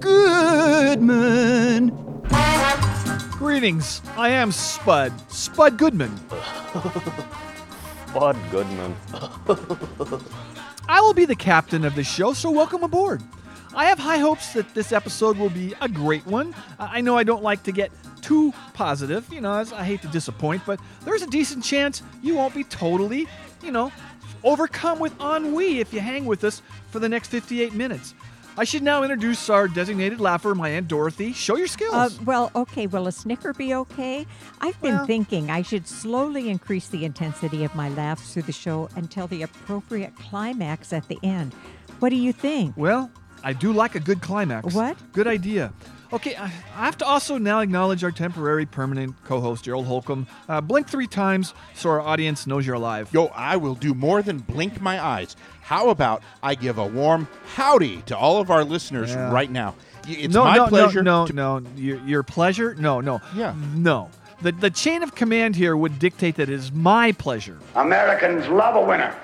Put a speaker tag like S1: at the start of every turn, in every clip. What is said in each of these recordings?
S1: Goodman.
S2: Greetings. I am Spud. Spud Goodman.
S3: Spud Goodman.
S2: I will be the captain of this show, so welcome aboard. I have high hopes that this episode will be a great one. I know I don't like to get too positive, you know, as I hate to disappoint, but there's a decent chance you won't be totally, you know, overcome with ennui if you hang with us for the next 58 minutes. I should now introduce our designated laugher, my Aunt Dorothy. Show your skills.
S4: Uh, well, okay. Will a snicker be okay? I've been
S2: Well-
S4: thinking I should slowly increase the intensity of my laughs through the show until the appropriate climax at the end. What do you think?
S2: Well, I do like a good climax.
S4: What?
S2: Good idea. Okay, I I have to also now acknowledge our temporary permanent co host, Gerald Holcomb. Uh, blink three times so our audience knows you're alive.
S5: Yo, I will do more than blink my eyes. How about I give a warm howdy to all of our listeners
S2: Yeah.
S5: right now? It's
S2: no,
S5: my
S2: no,
S5: pleasure.
S2: No,
S5: to-
S2: no, no. Your, your pleasure? No, no.
S5: Yeah.
S2: No. The, the chain of command here would dictate that it is my pleasure.
S6: Americans love a winner.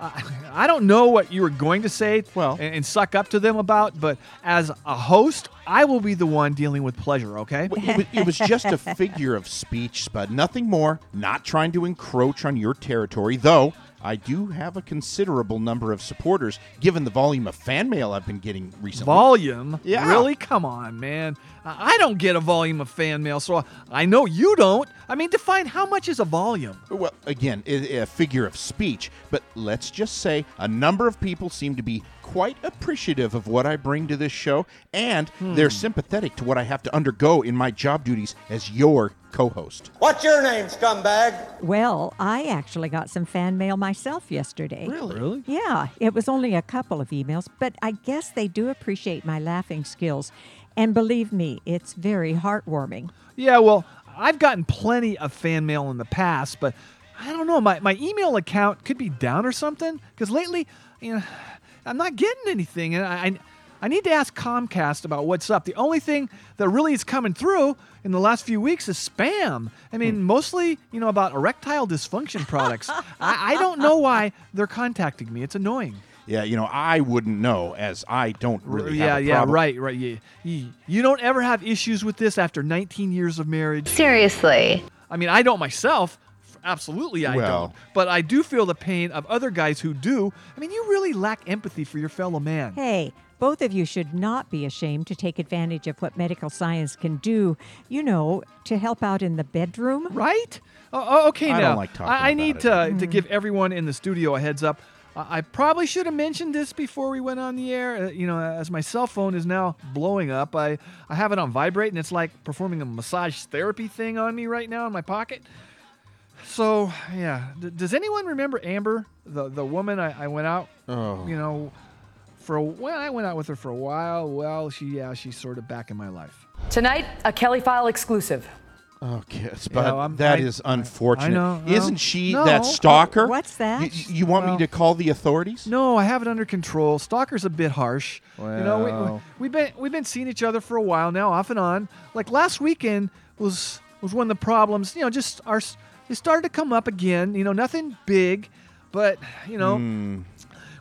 S2: I don't know what you were going to say
S5: Well-
S2: and, and suck up to them about, but as a host, I will be the one dealing with pleasure, okay?
S5: It was, it was just a figure of speech, Spud. Nothing more. Not trying to encroach on your territory, though. I do have a considerable number of supporters, given the volume of fan mail I've been getting recently.
S2: Volume?
S5: Yeah.
S2: Really? Come on, man. I I don't get a volume of fan mail, so I know you don't. I mean, define how much is a volume.
S5: Well, again, a figure of speech, but let's just say a number of people seem to be quite appreciative of what I bring to this show, and they're hmm. sympathetic to what I have to undergo in my job duties as your co host.
S6: What's your name, scumbag?
S4: Well, I actually got some fan mail myself yesterday.
S2: Really?
S4: Yeah, it was only a couple of emails, but I guess they do appreciate my laughing skills. And believe me, it's very heartwarming.
S2: Yeah, well, I've gotten plenty of fan mail in the past, but I don't know. My, my email account could be down or something because lately, you know, I'm not getting anything, and I, I I need to ask Comcast about what's up. The only thing that really is coming through in the last few weeks is spam. I mean, hmm. mostly, you know, about erectile dysfunction products. I, I don't know why they're contacting me. It's annoying.
S5: Yeah, you know, I wouldn't know as I don't really
S2: yeah,
S5: have a
S2: yeah, right, right. Yeah, you, you don't ever have issues with this after 19 years of marriage.
S7: Seriously.
S2: I mean, I don't myself. Absolutely, I
S5: Well-
S2: don't. But I do feel the pain of other guys who do. I mean, you really lack empathy for your fellow man.
S4: Hey, both of you should not be ashamed to take advantage of what medical science can do, you know, to help out in the bedroom.
S2: Right? Oh, okay,
S5: I
S2: now.
S5: don't like talking
S2: I, I
S5: about
S2: need
S5: it.
S2: to, to give everyone in the studio a heads up. I I probably should have mentioned this before we went on the air. Uh, you know, as my cell phone is now blowing up, I, I have it on vibrate, and it's like performing a massage therapy thing on me right now in my pocket. So, yeah. D- does anyone remember Amber, the, the woman I, I went out,
S5: Oh.
S2: you know, for a well, I went out with her for a while. Well, she, yeah, she's sort of back in my life.
S7: Tonight, a Kelly File exclusive.
S5: Okay, but
S2: Yeah, I'm-
S5: that
S2: I-
S5: is
S2: I-
S5: unfortunate.
S2: I know.
S5: Isn't she
S2: No.
S5: that stalker?
S4: Oh, what's that?
S5: Y- y- you want
S2: Well-
S5: me to call the authorities?
S2: No, I have it under control. Stalker's a bit harsh. you know, we,
S5: Well.
S2: we, have been we've been seeing each other for a while now, off and on. Like last weekend was was when the problems, you know, just are s- they started to come up again. You know, nothing big, but you know,
S5: Hmm.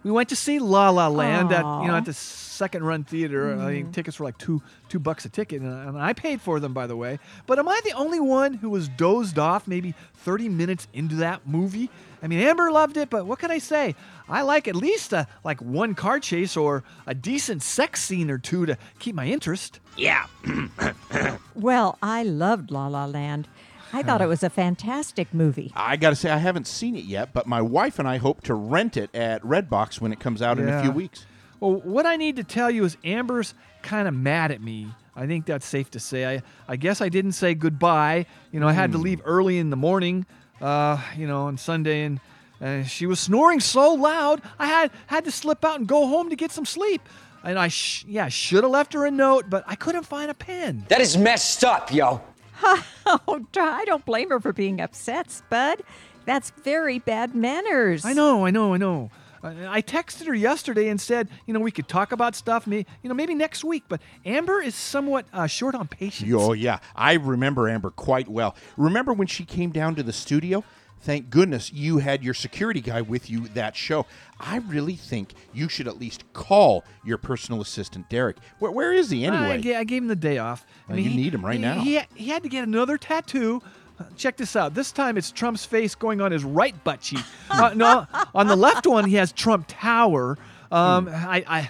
S2: We went to see La La Land at you know at the second run theater. I think mm-hmm. tickets were like two two bucks a ticket, and, and I paid for them by the way. But am I the only one who was dozed off maybe 30 minutes into that movie? I mean, Amber loved it, but what can I say? I like at least a, like one car chase or a decent sex scene or two to keep my interest. Yeah.
S4: well, I loved La La Land. I thought it was a fantastic movie.
S5: I got to say, I haven't seen it yet, but my wife and I hope to rent it at Redbox when it comes out in a few weeks.
S2: Well, what I need to tell you is Amber's kind of mad at me. I think that's safe to say. I, I guess I didn't say goodbye. You know, I had to leave early in the morning, uh, you know, on Sunday, and uh, she was snoring so loud, I had had to slip out and go home to get some sleep. And I, sh- yeah, should have left her a note, but I couldn't find a pen.
S3: That is messed up, yo.
S4: Oh, I don't blame her for being upset, Spud. That's very bad manners.
S2: I know, I know, I know. I I texted her yesterday and said, you know, we could talk about stuff, may, you know, maybe next week. But Amber is somewhat uh, short on patience.
S5: Oh, yeah. I remember Amber quite well. Remember when she came down to the studio? Thank goodness you had your security guy with you that show. I really think you should at least call your personal assistant, Derek. Where, where is he anyway?
S2: ga- I gave him the day off.
S5: Well, you need him right
S2: he-
S5: now.
S2: He, he had to get another tattoo. Uh, Check this out. This time it's Trump's face going on his right butt cheek. uh, no, on the left one he has Trump Tower. Um,
S5: Hmm.
S2: I, I,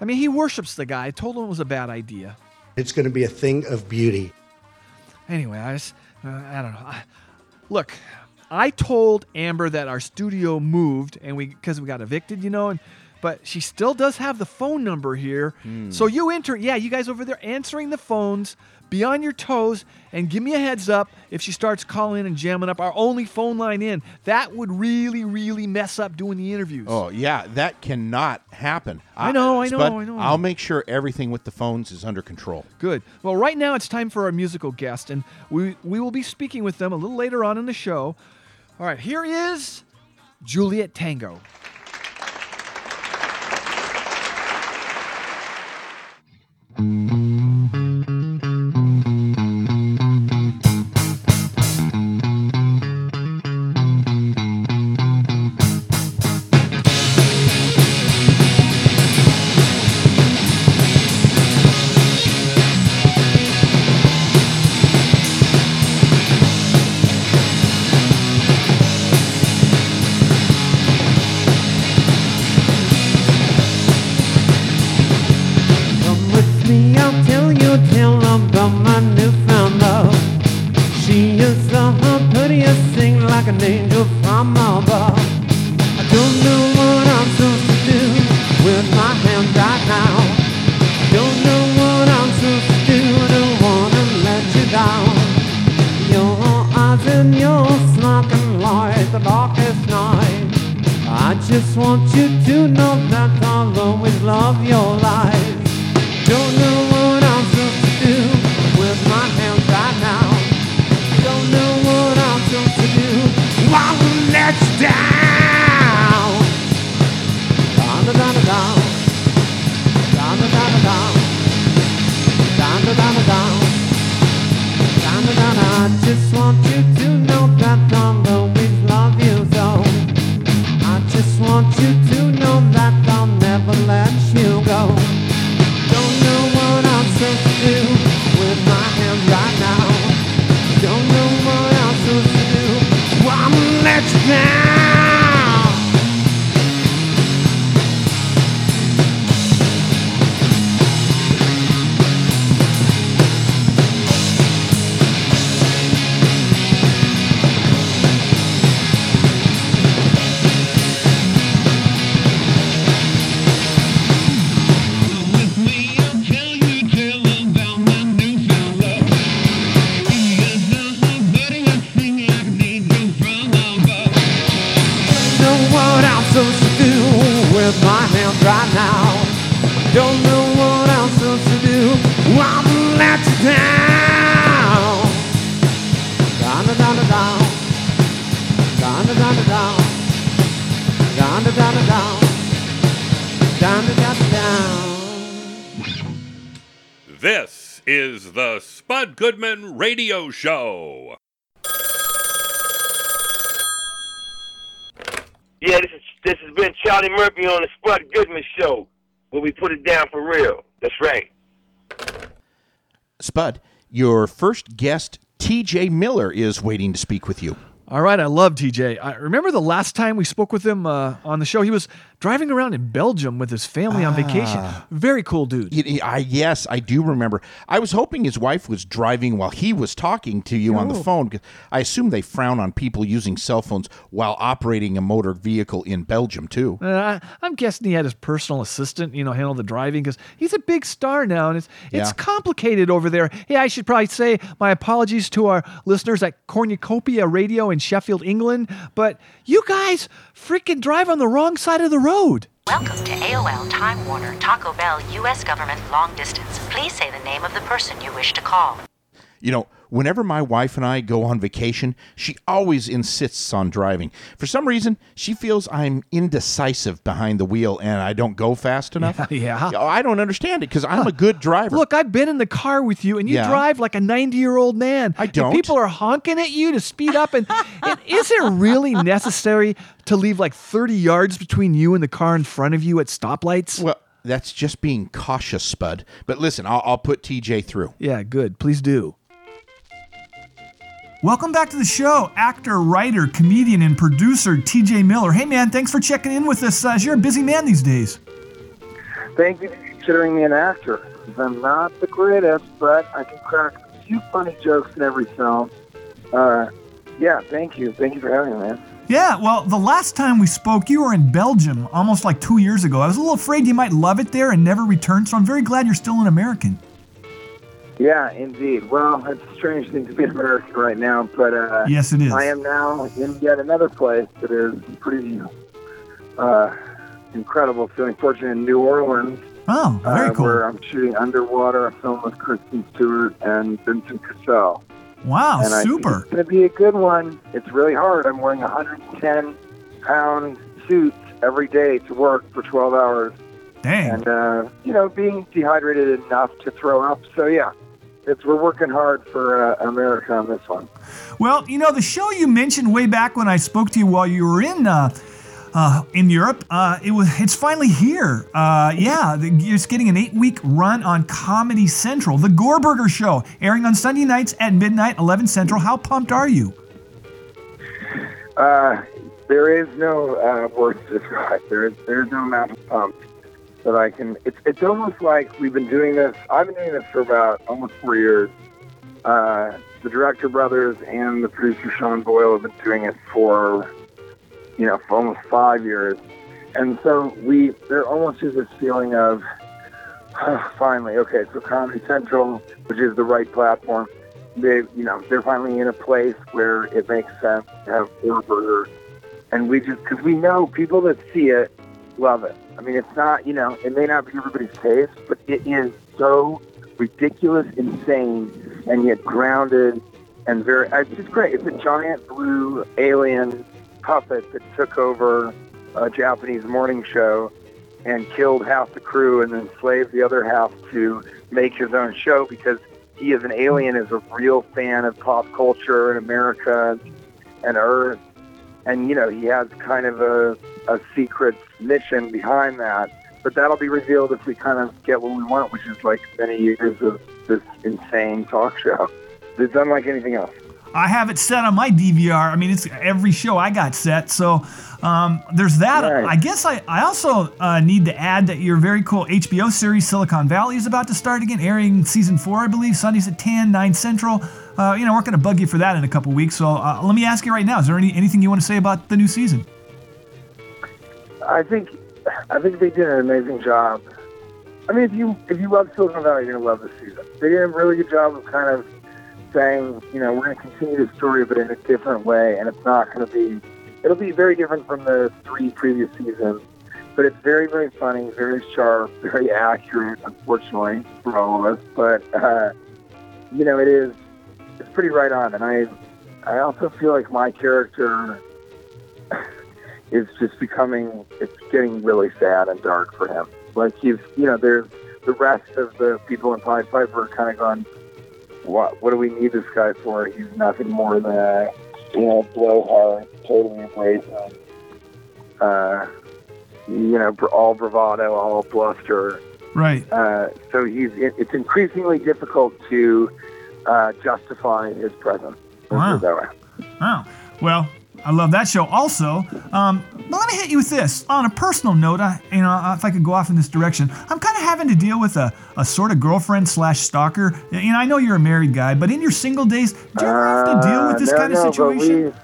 S2: I mean, he worships the guy. I told him it was a bad idea.
S8: It's going to be a thing of beauty.
S2: Anyway, I just, uh, I don't know. I, look, I told Amber that our studio moved and we because we got evicted, you know, and but she still does have the phone number here. Hmm. So you enter, yeah, you guys over there answering the phones. Be on your toes and give me a heads up if she starts calling and jamming up our only phone line in. That would really, really mess up doing the interviews.
S5: Oh yeah, that cannot happen.
S2: I know, uh, I know,
S5: Spud,
S2: I know.
S5: I'll make sure everything with the phones is under control.
S2: Good. Well, right now it's time for our musical guest, and we we will be speaking with them a little later on in the show. All right, here is Juliet Tango.
S9: Come the
S10: Goodman Radio Show.
S3: Yeah, this is this has been Charlie Murphy on the Spud Goodman Show, where we put it down for real. That's right.
S5: Spud, your first guest, TJ Miller, is waiting to speak with you.
S2: All right, I love TJ. I remember the last time we spoke with him uh, on the show. He was driving around in Belgium with his family on vacation.
S5: Ah.
S2: Very cool dude.
S5: Y- y- I, yes, I do remember. I was hoping his wife was driving while he was talking to you on the
S2: Oh.
S5: phone. 'cause I assume they frown on people using cell phones while operating a motor vehicle in Belgium, too.
S2: Uh, I'm guessing he had his personal assistant, you know, handle the driving because he's a big star now, and it's it's
S5: Yeah.
S2: complicated over there. Hey, I should probably say my apologies to our listeners at Cornucopia Radio in Sheffield, England, but you guys freaking drive on the wrong side of the road.
S11: Welcome to AOL Time Warner Taco Bell U.S. Government Long Distance. Please say the name of the person you wish to call.
S5: You know, whenever my wife and I go on vacation, she always insists on driving. For some reason, she feels I'm indecisive behind the wheel and I don't go fast enough.
S2: Yeah.
S5: I don't understand it because I'm a good driver.
S2: Look, I've been in the car with you, and you
S5: Yeah.
S2: drive like a 90 year old man. I
S5: don't.
S2: people are honking at you to speed up, and, and is it really necessary to leave like 30 yards between you and the car in front of you at stoplights?
S5: Well, that's just being cautious, Spud. But listen, I'll, I'll put TJ through.
S2: Yeah, good. Please do. Welcome back to the show, actor, writer, comedian, and producer TJ Miller. Hey, man, thanks for checking in with us. Uh, you're a busy man these days.
S12: Thank you for considering me an actor. I'm not the greatest, but I can crack a few funny jokes in every film. Uh, yeah, thank you. Thank you for having me, man.
S2: Yeah, well, the last time we spoke, you were in Belgium almost like two years ago. I was a little afraid you might love it there and never return, so I'm very glad you're still an American.
S12: Yeah, indeed. Well, it's a strange thing to be an American right now, but uh,
S2: Yes, it is.
S12: I am now in yet another place that is pretty uh, incredible. Feeling fortunate in New Orleans.
S2: Oh, very
S12: uh,
S2: cool.
S12: Where I'm shooting Underwater, a film with Kristen Stewart and Vincent Cassel.
S2: Wow,
S12: and
S2: super.
S12: it's going to be a good one. It's really hard. I'm wearing 110 pound suits every day to work for 12 hours.
S2: Dang.
S12: And, uh, you know, being dehydrated enough to throw up. So, yeah, it's we're working hard for uh, America on this one.
S2: Well, you know, the show you mentioned way back when I spoke to you while you were in uh, uh, in Europe, uh, it was it's finally here. Uh, yeah, the, it's getting an eight week run on Comedy Central, the Gorburger Show, airing on Sunday nights at midnight, 11 Central. How pumped are you?
S12: Uh, there is no uh, words to describe. There is there's no amount of pump that I can. It's it's almost like we've been doing this. I've been doing this for about almost four years. Uh, the director brothers and the producer Sean Boyle have been doing it for you know for almost five years, and so we there almost is this feeling of finally okay. So Comedy Central, which is the right platform, they you know they're finally in a place where it makes sense to have four burgers, and we just because we know people that see it love it. I mean, it's not you know it may not be everybody's taste, but it is so ridiculous, insane, and yet grounded and very. Uh, it's just great. It's a giant blue alien puppet that took over a Japanese morning show and killed half the crew and then enslaved the other half to make his own show because he is an alien, is a real fan of pop culture and America and Earth. And, you know, he has kind of a, a secret mission behind that. But that'll be revealed if we kind of get what we want, which is like many years of this insane talk show. It's unlike anything else.
S2: I have it set on my DVR. I mean, it's every show I got set. So um, there's that. I guess I, I also uh, need to add that your very cool HBO series, Silicon Valley, is about to start again, airing season four, I believe, Sundays at 10, 9 Central. Uh, you know, we're going to bug you for that in a couple weeks. So uh, let me ask you right now is there any, anything you want to say about the new season?
S12: I think I think they did an amazing job. I mean, if you if you love Silicon Valley, you're gonna love this season. They did a really good job of kind of saying, you know, we're gonna continue the story, but in a different way, and it's not gonna be. It'll be very different from the three previous seasons, but it's very very funny, very sharp, very accurate. Unfortunately for all of us, but uh, you know, it is. It's pretty right on, and I I also feel like my character is just becoming it's getting really sad and dark for him. Like he's you know, there's the rest of the people in Pied Piper are kind of gone. What what do we need this guy for? He's nothing more than a you know, blowhard, totally abrasive, uh, you know, all bravado, all bluster.
S2: Right.
S12: Uh, so he's it, it's increasingly difficult to uh, justify his presence.
S2: Wow.
S12: it that way.
S2: Oh, well, I love that show. Also, um, but let me hit you with this. On a personal note, I, you know, if I could go off in this direction, I'm kind of having to deal with a, a sort of girlfriend slash stalker. You know, I know you're a married guy, but in your single days, do you ever have to deal with this
S12: Uh, no,
S2: kind of
S12: no,
S2: situation?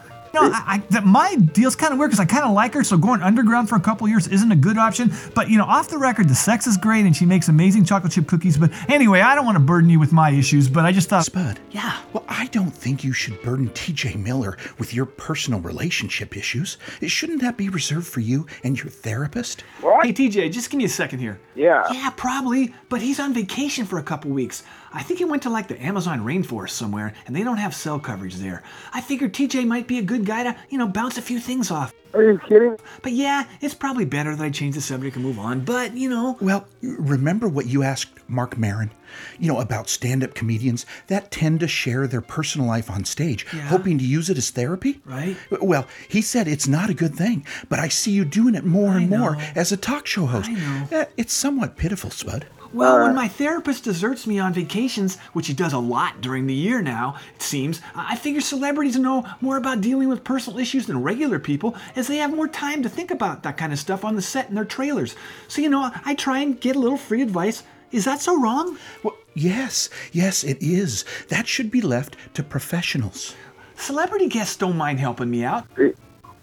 S12: We-
S2: No, I, I, that my deal's kind of weird because I kind of like her, so going underground for a couple years isn't a good option. But you know, off the record, the sex is great, and she makes amazing chocolate chip cookies. But anyway, I don't want to burden you with my issues, but I just thought,
S5: Spud.
S2: Yeah.
S5: Well, I don't think you should burden TJ Miller with your personal relationship issues. Shouldn't that be reserved for you and your therapist?
S2: Hey TJ, just give me a second here.
S12: Yeah.
S2: Yeah, probably, but he's on vacation for a couple weeks. I think he went to like the Amazon rainforest somewhere, and they don't have cell coverage there. I figured TJ might be a good guy to, you know, bounce a few things off.
S12: Are you kidding?
S2: But yeah, it's probably better that I change the subject and move on. But you know,
S5: Well, remember what you asked Marc Maron? You know, about stand up comedians that tend to share their personal life on stage,
S2: Yeah.
S5: hoping to use it as therapy?
S2: Right.
S5: Well, he said it's not a good thing, but I see you doing it more and more as a talk show host.
S2: I know.
S5: Eh, It's somewhat pitiful, Spud.
S2: Well, when my therapist deserts me on vacations, which he does a lot during the year now, it seems, I I figure celebrities know more about dealing with personal issues than regular people, as they have more time to think about that kind of stuff on the set in their trailers. So you know, I try and get a little free advice. Is that so wrong?
S5: Well, yes, yes, it is. That should be left to professionals.
S2: Celebrity guests don't mind helping me out.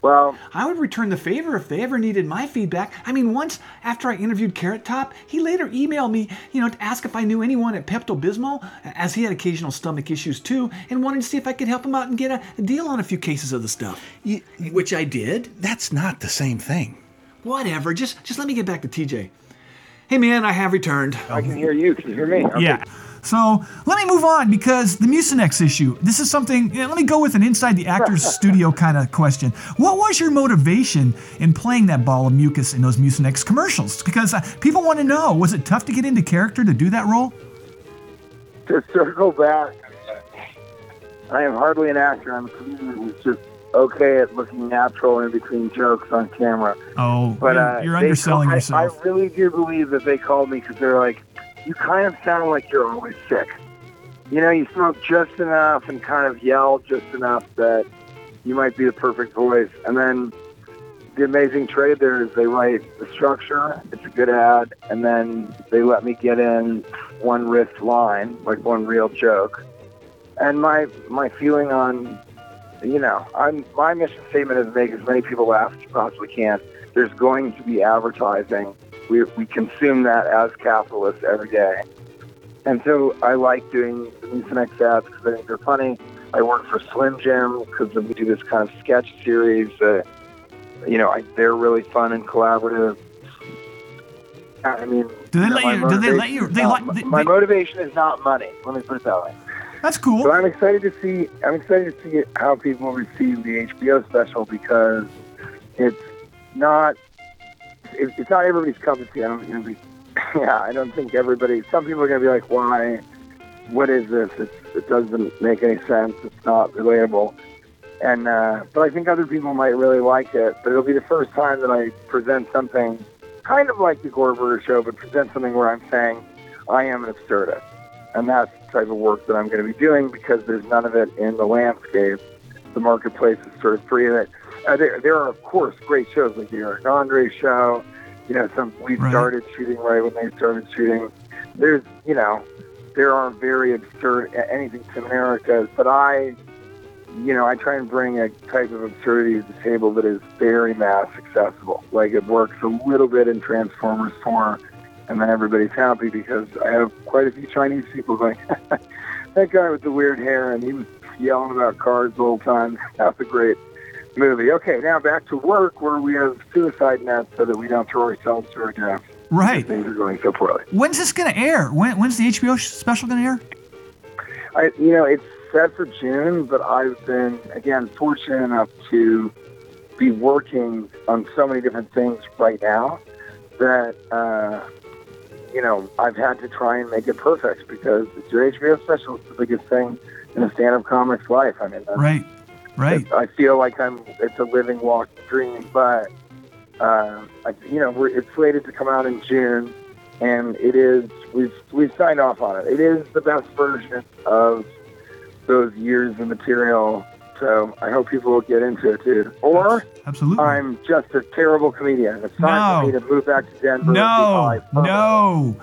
S12: Well,
S2: I would return the favor if they ever needed my feedback. I mean, once after I interviewed Carrot Top, he later emailed me, you know, to ask if I knew anyone at Pepto Bismol, as he had occasional stomach issues too, and wanted to see if I could help him out and get a, a deal on a few cases of the stuff.
S5: You,
S2: Which I did.
S5: that's not the same thing.
S2: Whatever. Just just let me get back to TJ. Hey man, I have returned.
S12: I can hear you. Can you hear me? Okay.
S2: Yeah. So let me move on because the Mucinex issue. This is something. yeah, let me go with an inside the actor's studio kind of question. What was your motivation in playing that ball of mucus in those Mucinex commercials? Because uh, people want to know. Was it tough to get into character to do that role?
S12: To circle back, I am hardly an actor. I'm a comedian who's just okay at looking natural in between jokes on camera.
S2: Oh,
S12: But
S2: you're,
S12: uh,
S2: you're underselling
S12: call- I-
S2: yourself.
S12: I, really do believe that they called me because they're like, you kind of sound like you're always sick. You know, you smoke just enough and kind of yell just enough that you might be the perfect voice. And then the amazing trade there is they write the structure, it's a good ad, and then they let me get in one riff line, like one real joke. And my my feeling on, you know, I'm my mission statement is make as many people laugh as you possibly can. There's going to be advertising. We we consume that as capitalists every day. And so I like doing the Mucinex ads because I think they're funny. I work for Slim Jim because we do this kind of sketch series. Uh, you know, I, they're really fun and collaborative. I mean,
S2: Do they
S12: know,
S2: let you- do they let you- they
S12: not-
S2: like- they-
S12: my
S2: they-
S12: motivation is not money. Let me put it that way.
S2: That's cool.
S12: So I'm excited to see. I'm excited to see how people receive the HBO special because it's not. It, it's not everybody's cup of tea. I don't. You yeah, I don't think everybody. Some people are going to be like, "Why? What is this? It's, it doesn't make any sense. It's not relatable." And uh, but I think other people might really like it. But it'll be the first time that I present something kind of like the Gorburger show, but present something where I'm saying I am an absurdist, and that's the type of work that I'm going to be doing because there's none of it in the landscape. The marketplace is sort of free of it. Uh, there, there are of course great shows like the Eric Andre show. You know, some we
S2: Right.
S12: started shooting right when they started shooting. There's, you know, there are very absurd anything to America, but I you know, I try and bring a type of absurdity to the table that is very mass accessible. Like it works a little bit in Transformers 4, and then everybody's happy because I have quite a few Chinese people going, that guy with the weird hair, and he was yelling about cars the whole time. That's a great movie. Okay, now back to work where we have suicide nets so that we don't throw ourselves to our deaths.
S2: Right.
S12: Things are going so poorly.
S2: When's this going to air? When, when's the HBO special going to air?
S12: I, you know, it's set for June, but I've been again fortunate enough to be working on so many different things right now that uh, you know I've had to try and make it perfect because it's your HBO special. It's the biggest thing in a stand-up comic's life. I mean, that's-
S2: Right. Right.
S12: I feel like I'm it's a living walking dream, but Uh, I, you know, we're, it's slated to come out in June, and it is we've we've signed off on it. It is the best version of those years of material. So I hope people will get into it, too. Or
S13: Absolutely.
S12: I'm just a terrible comedian. It's time for me to move back to Denver.
S13: No, no.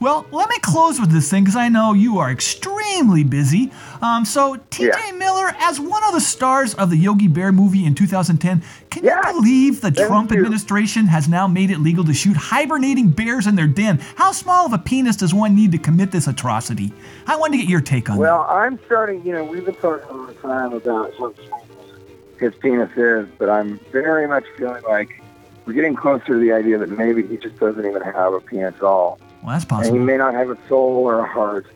S13: Well, let me close with this thing because I know you are extremely busy. Um, so, TJ Miller, as one of the stars of the Yogi Bear movie in 2010, can you believe the Trump administration has now made it legal to shoot hibernating bears in their den? How small of a penis does one need to commit this atrocity? I wanted to get your take on it.
S12: Well, I'm starting. You know, we've been talking all the time about how small his penis is, but I'm very much feeling like we're getting closer to the idea that maybe he just doesn't even have a penis at all.
S13: Well, that's
S12: And
S13: possible.
S12: he may not have a soul or a heart,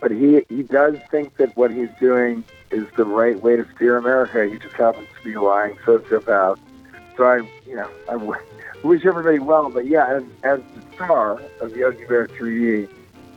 S12: but he he does think that what he's doing is the right way to steer America. He just happens to be a lying sociopath. So I, you know, I wish everybody well. But yeah, as, as the star of Yogi Bear 3D,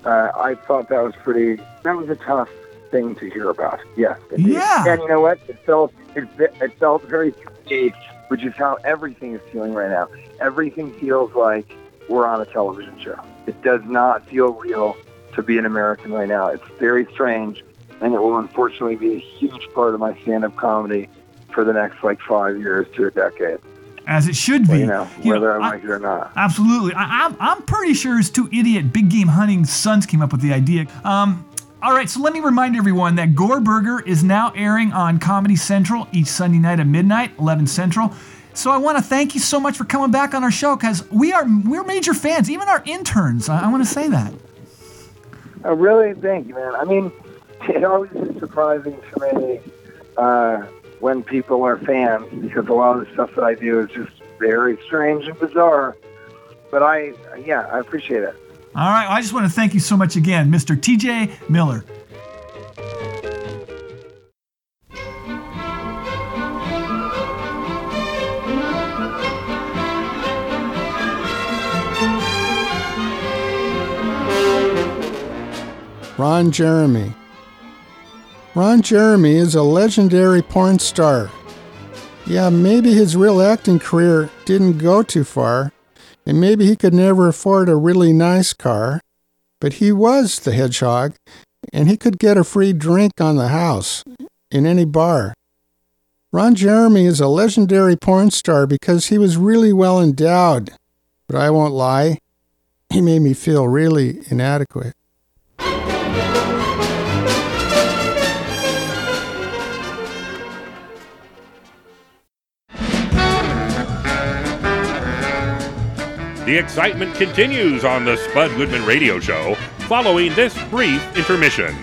S12: uh, I thought that was pretty. That was a tough thing to hear about. Yes. indeed.
S13: Yeah.
S12: And you know what? It felt it, it felt very 3D, which is how everything is feeling right now. Everything feels like we're on a television show. It does not feel real to be an American right now. It's very strange, and it will unfortunately be a huge part of my stand-up comedy for the next like five years to a decade.
S13: As it should be.
S12: You know,
S13: You know,
S12: whether I
S13: I-
S12: like it or not.
S13: Absolutely. I, I'm, I'm pretty sure his two idiot big game hunting sons came up with the idea. Um, all right, so let me remind everyone that Gorburger is now airing on Comedy Central each Sunday night at midnight, 11 Central. So I want to thank you so much for coming back on our show because we are we're major fans, even our interns. I, I want to say that.
S12: I really thank you, man. I mean, it always is surprising to me uh, when people are fans because a lot of the stuff that I do is just very strange and bizarre. But I, yeah, I appreciate it.
S13: All right, I just want to thank you so much again, Mr. TJ Miller.
S14: Ron Jeremy. Ron Jeremy is a legendary porn star. Yeah, maybe his real acting career didn't go too far, and maybe he could never afford a really nice car, but he was the hedgehog, and he could get a free drink on the house in any bar. Ron Jeremy is a legendary porn star because he was really well endowed, but I won't lie, he made me feel really inadequate.
S10: The excitement continues on the Spud Goodman Radio Show following this brief intermission.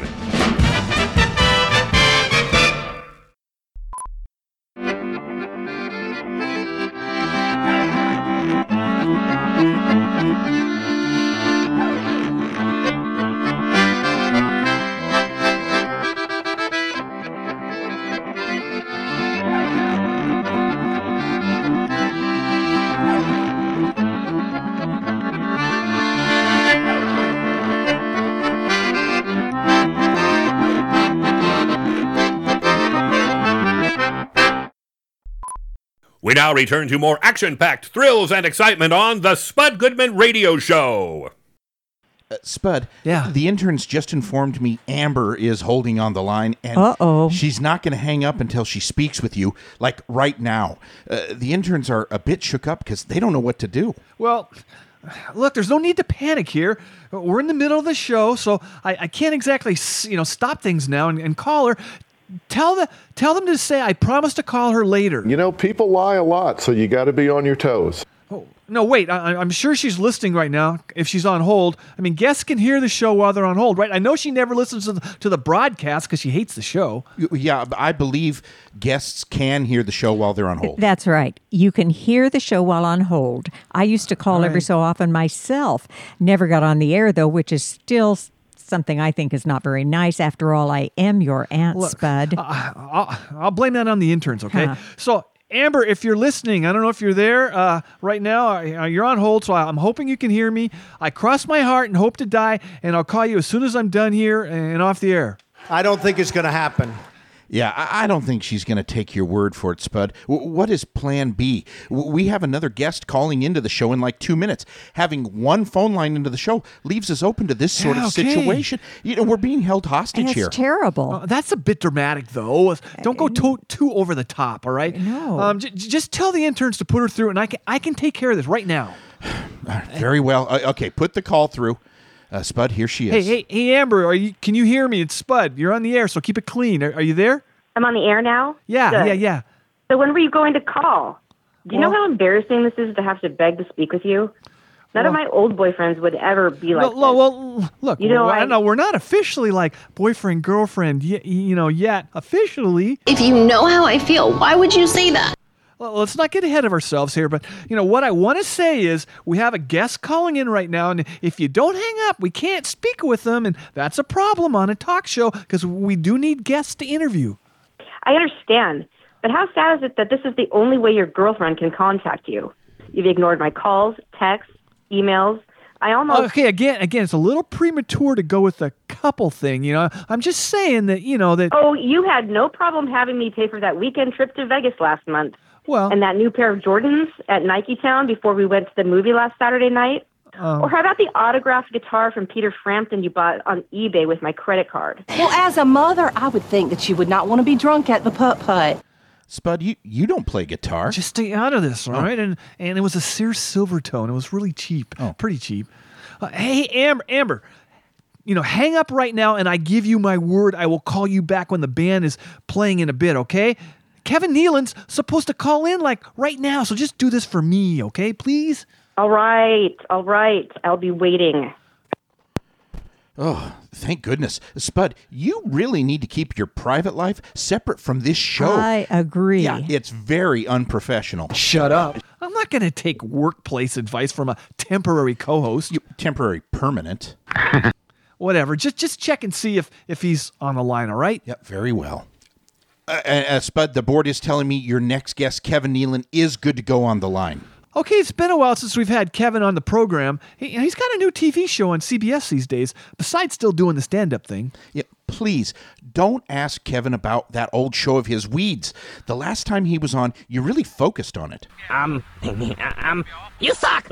S10: We now return to more action packed thrills and excitement on the Spud Goodman Radio Show.
S5: Uh, Spud, yeah. the interns just informed me Amber is holding on the line, and
S4: Uh-oh.
S5: she's not going to hang up until she speaks with you, like right now. Uh, the interns are a bit shook up because they don't know what to do.
S2: Well, look, there's no need to panic here. We're in the middle of the show, so I, I can't exactly, you know, stop things now and, and call her. Tell the tell them to say I promise to call her later.
S15: You know, people lie a lot, so you got to be on your toes.
S2: Oh, No, wait. I, I'm sure she's listening right now. If she's on hold, I mean, guests can hear the show while they're on hold, right? I know she never listens to the, to the broadcast because she hates the show.
S5: Yeah, I believe guests can hear the show while they're on hold.
S4: That's right. You can hear the show while on hold. I used to call every so often myself. Never got on the air, though, which is still s- something I think is not very nice. After all, I am your Aunt
S2: Look,
S4: Spud.
S2: I'll, I'll blame that on the interns, okay?
S4: Huh.
S2: So, Amber, if you're listening, I don't know if you're there uh, right now. Uh, you're on hold, so I'm hoping you can hear me. I cross my heart and hope to die, and I'll call you as soon as I'm done here and off the air.
S8: I don't think it's going to happen.
S5: Yeah, I, I don't think she's going to take your word for it, Spud. W- what is Plan B? W- we have another guest calling into the show in like two minutes. Having one phone line into the show leaves us open to this sort
S2: Yeah,
S5: of
S2: okay.
S5: situation. You know, we're being held hostage here.
S4: terrible.
S2: Uh, that's a bit dramatic, though. Don't go too, too over the top, all right?
S4: No.
S2: Um, j- j- just tell the interns to put her through, and I can I can take care of this right now.
S5: Very well. Uh, okay, put the call through. Uh, Spud, here she is.
S2: hey, hey, Amber, are you? Can you hear me? It's Spud. You're on the air, so keep it clean. Are, are you there?
S16: I'm on the air now?
S2: Yeah,
S16: Good.
S2: yeah, yeah.
S16: So when were you going to call? Do you know how embarrassing this is to have to beg to speak with you? None of my old boyfriends would ever be like
S2: Well, well, well, look,
S16: You know,
S2: well,
S16: I-
S2: know we're not officially like boyfriend girlfriend, yet, you know, yet officially.
S17: If you know how I feel, why would you say that?
S2: Well, let's not get ahead of ourselves here, but you know what I want to say is we have a guest calling in right now, and if you don't hang up, we can't speak with them, and that's a problem on a talk show because we do need guests to interview.
S16: I understand. But how sad is it that this is the only way your girlfriend can contact you? You've ignored my calls, texts, emails. I almost
S2: Okay, again, again, it's a little premature to go with the couple thing. You know, I'm just saying that you know that.
S16: Oh, you had no problem having me pay for that weekend trip to Vegas last month.
S2: Well,
S16: and that new pair of Jordans at Nike Town before we went to the movie last Saturday night.
S2: um,
S16: Or how about the autographed guitar from Peter Frampton you bought on eBay with my credit card?
S18: Well, as a mother, I would think that you would not want to be drunk at the putt putt.
S5: Spud, you, you don't play guitar.
S2: Just stay out of this, all
S5: Oh.
S2: right? And and it was a Sears Silvertone. It was really cheap, oh. pretty cheap. Uh, hey, Amber, Amber, you know, hang up right now, and I give you my word, I will call you back when the band is playing in a bit, okay? Kevin Nealon's supposed to call in like right now, so just do this for me, okay, please?
S16: All right, all right. I'll be waiting.
S5: Oh, thank goodness. Spud, you really need to keep your private life separate from this show.
S4: I agree.
S5: Yeah, it's very unprofessional.
S2: Shut up. I'm not going to take workplace advice from a temporary co-host.
S5: temporary permanent.
S2: Whatever. Just just check and see if if he's on the line, all right?
S5: Yep, very well. Uh, uh, uh, Spud, the board is telling me your next guest, Kevin Nealon, is good to go on the line.
S2: Okay, it's been a while since we've had Kevin on the program. He, he's got a new TV show on CBS these days, besides still doing the stand up thing.
S5: Yeah, please don't ask Kevin about that old show of his, Weeds. The last time he was on, you really focused on it.
S19: Um, um, you suck.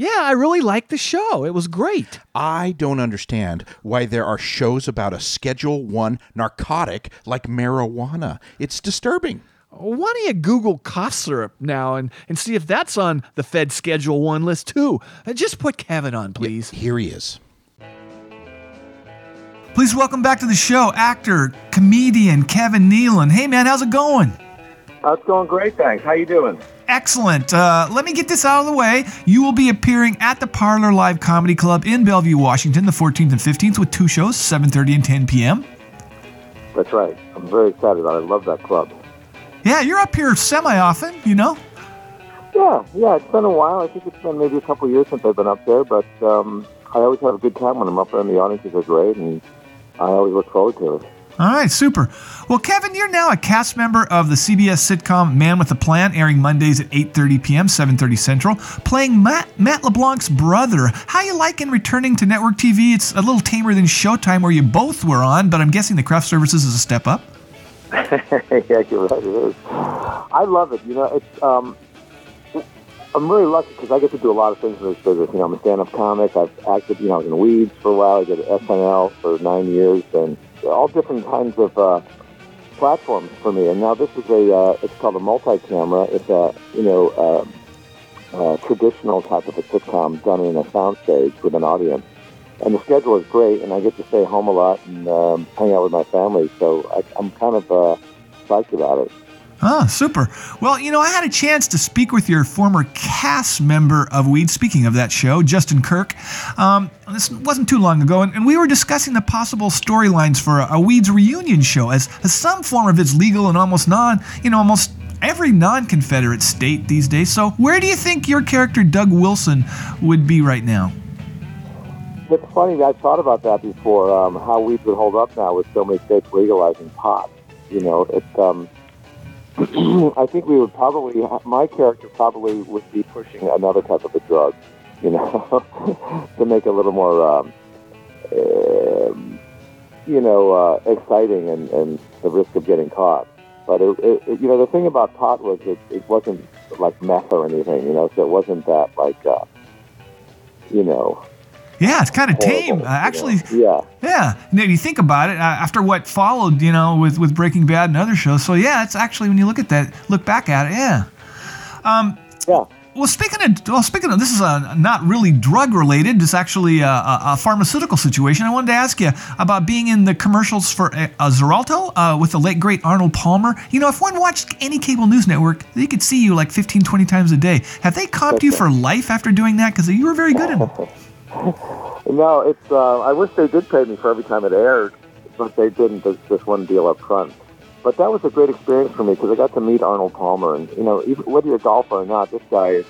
S2: Yeah, I really liked the show. It was great.
S5: I don't understand why there are shows about a Schedule 1 narcotic like marijuana. It's disturbing.
S2: Why don't you Google cough syrup now and, and see if that's on the Fed Schedule 1 list too? Uh, just put Kevin on, please.
S5: Here he is.
S13: Please welcome back to the show actor, comedian Kevin Nealon. Hey man, how's it going?
S20: It's going great, thanks. How you doing?
S13: Excellent. Uh, let me get this out of the way. You will be appearing at the Parlor Live Comedy Club in Bellevue, Washington, the 14th and 15th with two shows, 7:30 and 10 p.m.
S20: That's right. I'm very excited about it. I love that club.
S13: Yeah, you're up here semi often, you know.
S20: Yeah, yeah. It's been a while. I think it's been maybe a couple years since I've been up there, but um, I always have a good time when I'm up there, and the audiences are great, and I always look forward to it.
S13: All right, super. Well, Kevin, you're now a cast member of the CBS sitcom Man with a Plan, airing Mondays at 8:30 p.m., 7:30 Central, playing Matt Matt LeBlanc's brother. How you liking returning to network TV? It's a little tamer than Showtime, where you both were on, but I'm guessing the craft services is a step up.
S20: yeah, you're right. It is. I love it. You know, it's. Um, I'm really lucky because I get to do a lot of things in this business. You know, I'm a stand-up comic. I've acted. You know, I was in Weeds for a while. I did SNL for nine years, and all different kinds of uh, platforms for me. And now this is a. Uh, it's called a multi-camera. It's a you know uh, traditional type of a sitcom done in a soundstage with an audience. And the schedule is great, and I get to stay home a lot and um, hang out with my family. So I, I'm kind of uh, psyched about it.
S13: Ah, super. Well, you know, I had a chance to speak with your former cast member of Weed, speaking of that show, Justin Kirk. Um, this wasn't too long ago, and, and we were discussing the possible storylines for a, a Weeds reunion show as, as some form of its legal and almost non, you know, almost every non Confederate state these days. So, where do you think your character, Doug Wilson, would be right now?
S20: It's funny. I thought about that before. Um, how weeds would hold up now with so many states legalizing pot. You know, it's. Um, I think we would probably. My character probably would be pushing another type of a drug. You know, to make it a little more. Um, um, you know, uh, exciting and, and the risk of getting caught. But it, it, you know, the thing about pot was it, it wasn't like meth or anything. You know, so it wasn't that like, uh, you know,
S13: Yeah, it's kind of tame. Uh, actually,
S20: yeah.
S13: yeah. Now, you think about it, uh, after what followed, you know, with with Breaking Bad and other shows, so yeah, it's actually when you look at that, look back at it, yeah. Um,
S20: yeah.
S13: Well, speaking of well, speaking of this is a, not really drug related. It's actually a, a, a pharmaceutical situation. I wanted to ask you about being in the commercials for uh, uh, Xarelto uh, with the late great Arnold Palmer. You know, if one watched any cable news network, they could see you like 15, 20 times a day. Have they comped you for life after doing that? Because you were very good at it.
S20: No, it's. Uh, I wish they did pay me for every time it aired, but they didn't. There's just one deal up front. But that was a great experience for me because I got to meet Arnold Palmer, and you know, even, whether you're a golfer or not, this guy has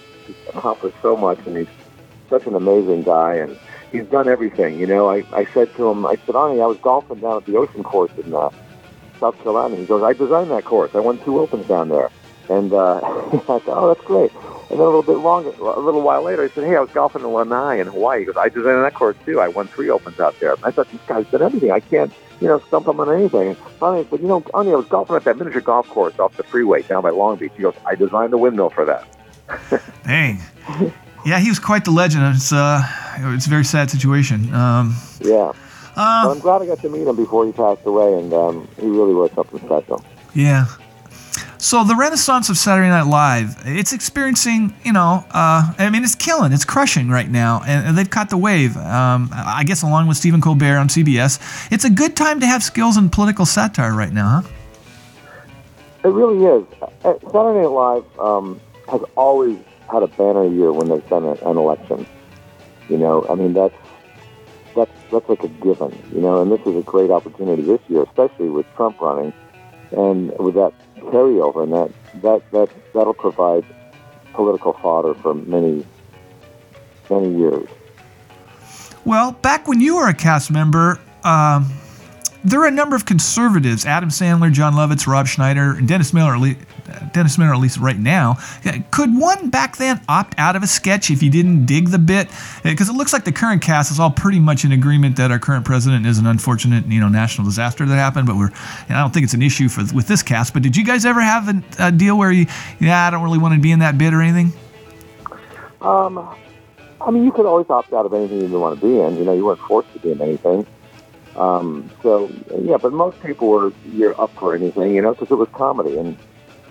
S20: accomplished so much, and he's such an amazing guy, and he's done everything. You know, I, I said to him, I said, Arnie, I was golfing down at the Ocean Course in uh, South Carolina. He goes, I designed that course. I won two opens down there, and uh, I said, oh, that's great. And then a little bit longer, a little while later, I said, "Hey, I was golfing in Lanai in Hawaii." He goes, "I designed that course too. I won three opens out there." I thought this guy's done everything. I can't, you know, stump him on anything. And finally, I said, "You know, Arnie, I was golfing at that miniature golf course off the freeway down by Long Beach." He goes, "I designed the windmill for that."
S13: Dang. Yeah, he was quite the legend. It's uh, it's a very sad situation. Um,
S20: Yeah. but I'm glad I got to meet him before he passed away, and um, he really was something special.
S13: Yeah. So the renaissance of Saturday Night Live, it's experiencing, you know, uh, I mean, it's killing, it's crushing right now, and, they've caught the wave. Um, I guess along with Stephen Colbert on CBS, it's a good time to have skills in political satire right now, huh?
S20: It really is. Uh, Saturday Night Live um, has always had a banner year when been a, an election. You know, I mean that's that's that's like a given. You know, and this is a great opportunity this year, especially with Trump running, and with that carryover, and that that that that'll provide political fodder for many many years.
S13: Well, back when you were a cast member, um, there were a number of conservatives: Adam Sandler, Jon Lovitz, Rob Schneider, and Dennis Miller. Dennis Miller, at least right now. Could one back then opt out of a sketch if you didn't dig the bit? Because it looks like the current cast is all pretty much in agreement that our current president is an unfortunate, you know, national disaster that happened. But we're, I don't think it's an issue for with this cast. But did you guys ever have a, a deal where you, yeah, I don't really want to be in that bit or anything?
S20: Um, I mean, you could always opt out of anything you didn't want to be in. You know, you weren't forced to be in anything. Um, so yeah, but most people were you're up for anything, you know, because it was comedy, and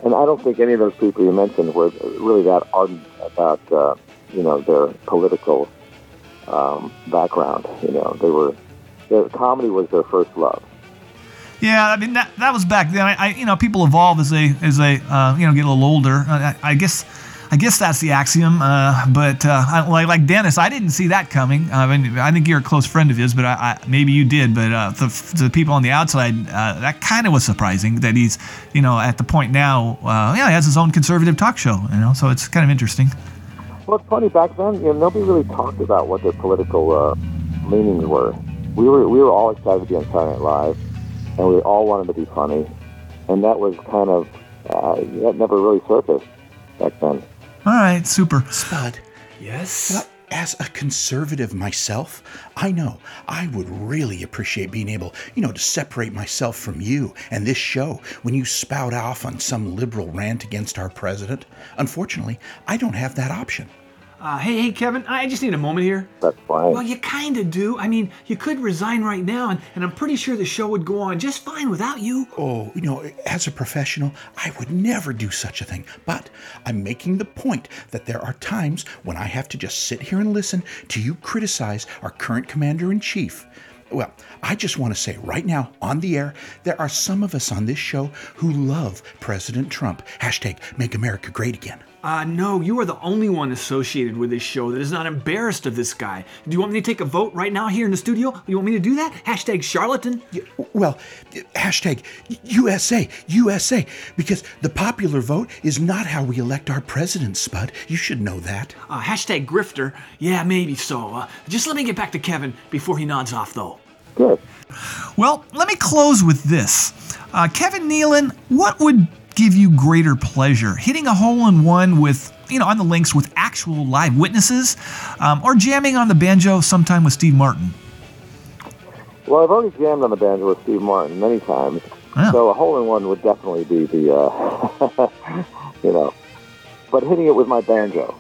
S20: and I don't think any of those people you mentioned were really that ardent about uh, you know their political um, background. You know, they were their comedy was their first love.
S13: Yeah, I mean that that was back then. I, I you know people evolve as they as they uh, you know get a little older. I, I guess I guess that's the axiom. Uh, but uh, I, like like Dennis, I didn't see that coming. I mean, I think you're a close friend of his, but I, I maybe you did. But uh, the, the people on the outside, uh, that kind of was surprising that he's you know at the point now. Uh, yeah, he has his own conservative talk show. You know, so it's kind of interesting.
S20: Well, it's funny back then. You know, nobody really talked about what their political uh, leanings were. We were we were all excited to be on Saturday Night Live, and we all wanted to be funny, and that was kind of that never really surfaced back then.
S13: All right, super.
S5: Spud.
S2: Yes.
S5: Well, as a conservative myself, I know I would really appreciate being able, you know, to separate myself from you and this show when you spout off on some liberal rant against our president. Unfortunately, I don't have that option.
S2: Uh, hey, hey, Kevin, I just need a moment here.
S20: That's fine.
S2: Well, you kind of do. I mean, you could resign right now, and, and I'm pretty sure the show would go on just fine without you.
S5: Oh, you know, as a professional, I would never do such a thing. But I'm making the point that there are times when I have to just sit here and listen to you criticize our current commander in chief. Well, I just want to say right now on the air, there are some of us on this show who love President Trump. Hashtag make America great again.
S2: Uh, no, you are the only one associated with this show that is not embarrassed of this guy. Do you want me to take a vote right now here in the studio? You want me to do that? Hashtag charlatan?
S5: Well, hashtag USA, USA, because the popular vote is not how we elect our president, Spud. You should know that.
S2: Uh, hashtag grifter? Yeah, maybe so. Uh, just let me get back to Kevin before he nods off, though.
S20: Good.
S13: Well, let me close with this. Uh, Kevin Nealon, what would give you greater pleasure? Hitting a hole in one with, you know, on the links with actual live witnesses, um, or jamming on the banjo sometime with Steve Martin?
S20: Well, I've already jammed on the banjo with Steve Martin many times,
S12: So a hole in one would definitely be the, uh, you know, but hitting it with my banjo.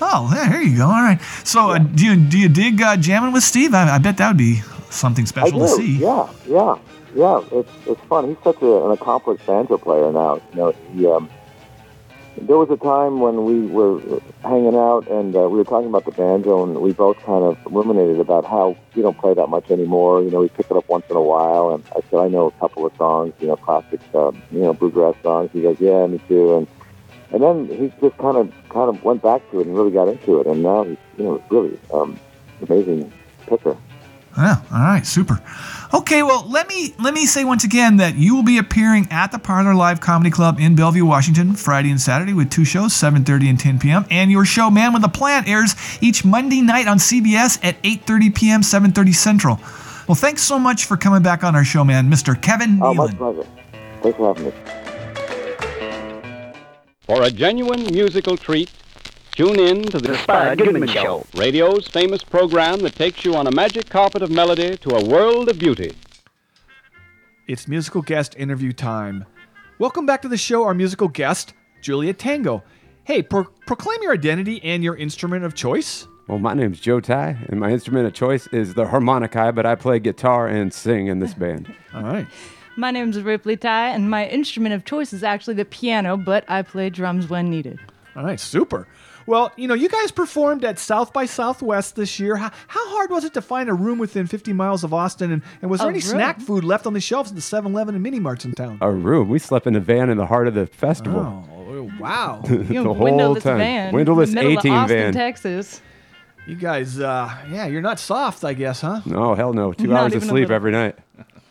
S13: Oh, there you go. All right. So, uh, do you do you dig uh, jamming with Steve? I, I bet that would be something special to see.
S12: Yeah, yeah, yeah. It's it's fun. He's such a, an accomplished banjo player now. You know, he. Um, there was a time when we were hanging out and uh, we were talking about the banjo, and we both kind of ruminated about how we don't play that much anymore. You know, we pick it up once in a while, and I said I know a couple of songs, you know, classic, uh, you know, bluegrass songs. He goes, yeah, me too, and and then he just kind of kind of went back to it and really got into it, and now he's you know really um, amazing picker.
S13: Yeah. All right. Super. Okay. Well, let me let me say once again that you will be appearing at the Parlor Live Comedy Club in Bellevue, Washington, Friday and Saturday with two shows, 7:30 and 10 p.m. And your show, Man with a Plan, airs each Monday night on CBS at 8:30 p.m., 7:30 Central. Well, thanks so much for coming back on our show, man, Mr. Kevin
S12: Oh, my
S13: Nealon.
S12: pleasure. Thanks for having me.
S21: For a genuine musical treat, tune in to the,
S22: Spud Goodman Show.
S21: radio's famous program that takes you on a magic carpet of melody to a world of beauty.
S2: It's musical guest interview time. Welcome back to the show, our musical guest, Juliet Tango. Hey, pro- proclaim your identity and your instrument of choice.
S23: Well, my name's Joe Ty, and my instrument of choice is the harmonica, but I play guitar and sing in this band.
S2: All right.
S24: My name's Ripley Ty, and my instrument of choice is actually the piano, but I play drums when needed.
S2: All right, super. Well, you know, you guys performed at South by Southwest this year. How, how hard was it to find a room within 50 miles of Austin? And, and was there
S24: A
S2: any
S24: room?
S2: snack food left on the shelves at the 7 Eleven and mini marts in town?
S23: A room. We slept in a van in the heart of the festival.
S2: Oh, wow.
S23: the whole
S24: windowless
S23: time.
S24: van,
S23: Windowless
S24: in the
S23: 18
S24: of Austin,
S23: van.
S24: Texas.
S2: You guys, uh, yeah, you're not soft, I guess, huh?
S23: No, hell no. Two
S24: Not
S23: hours of sleep every night.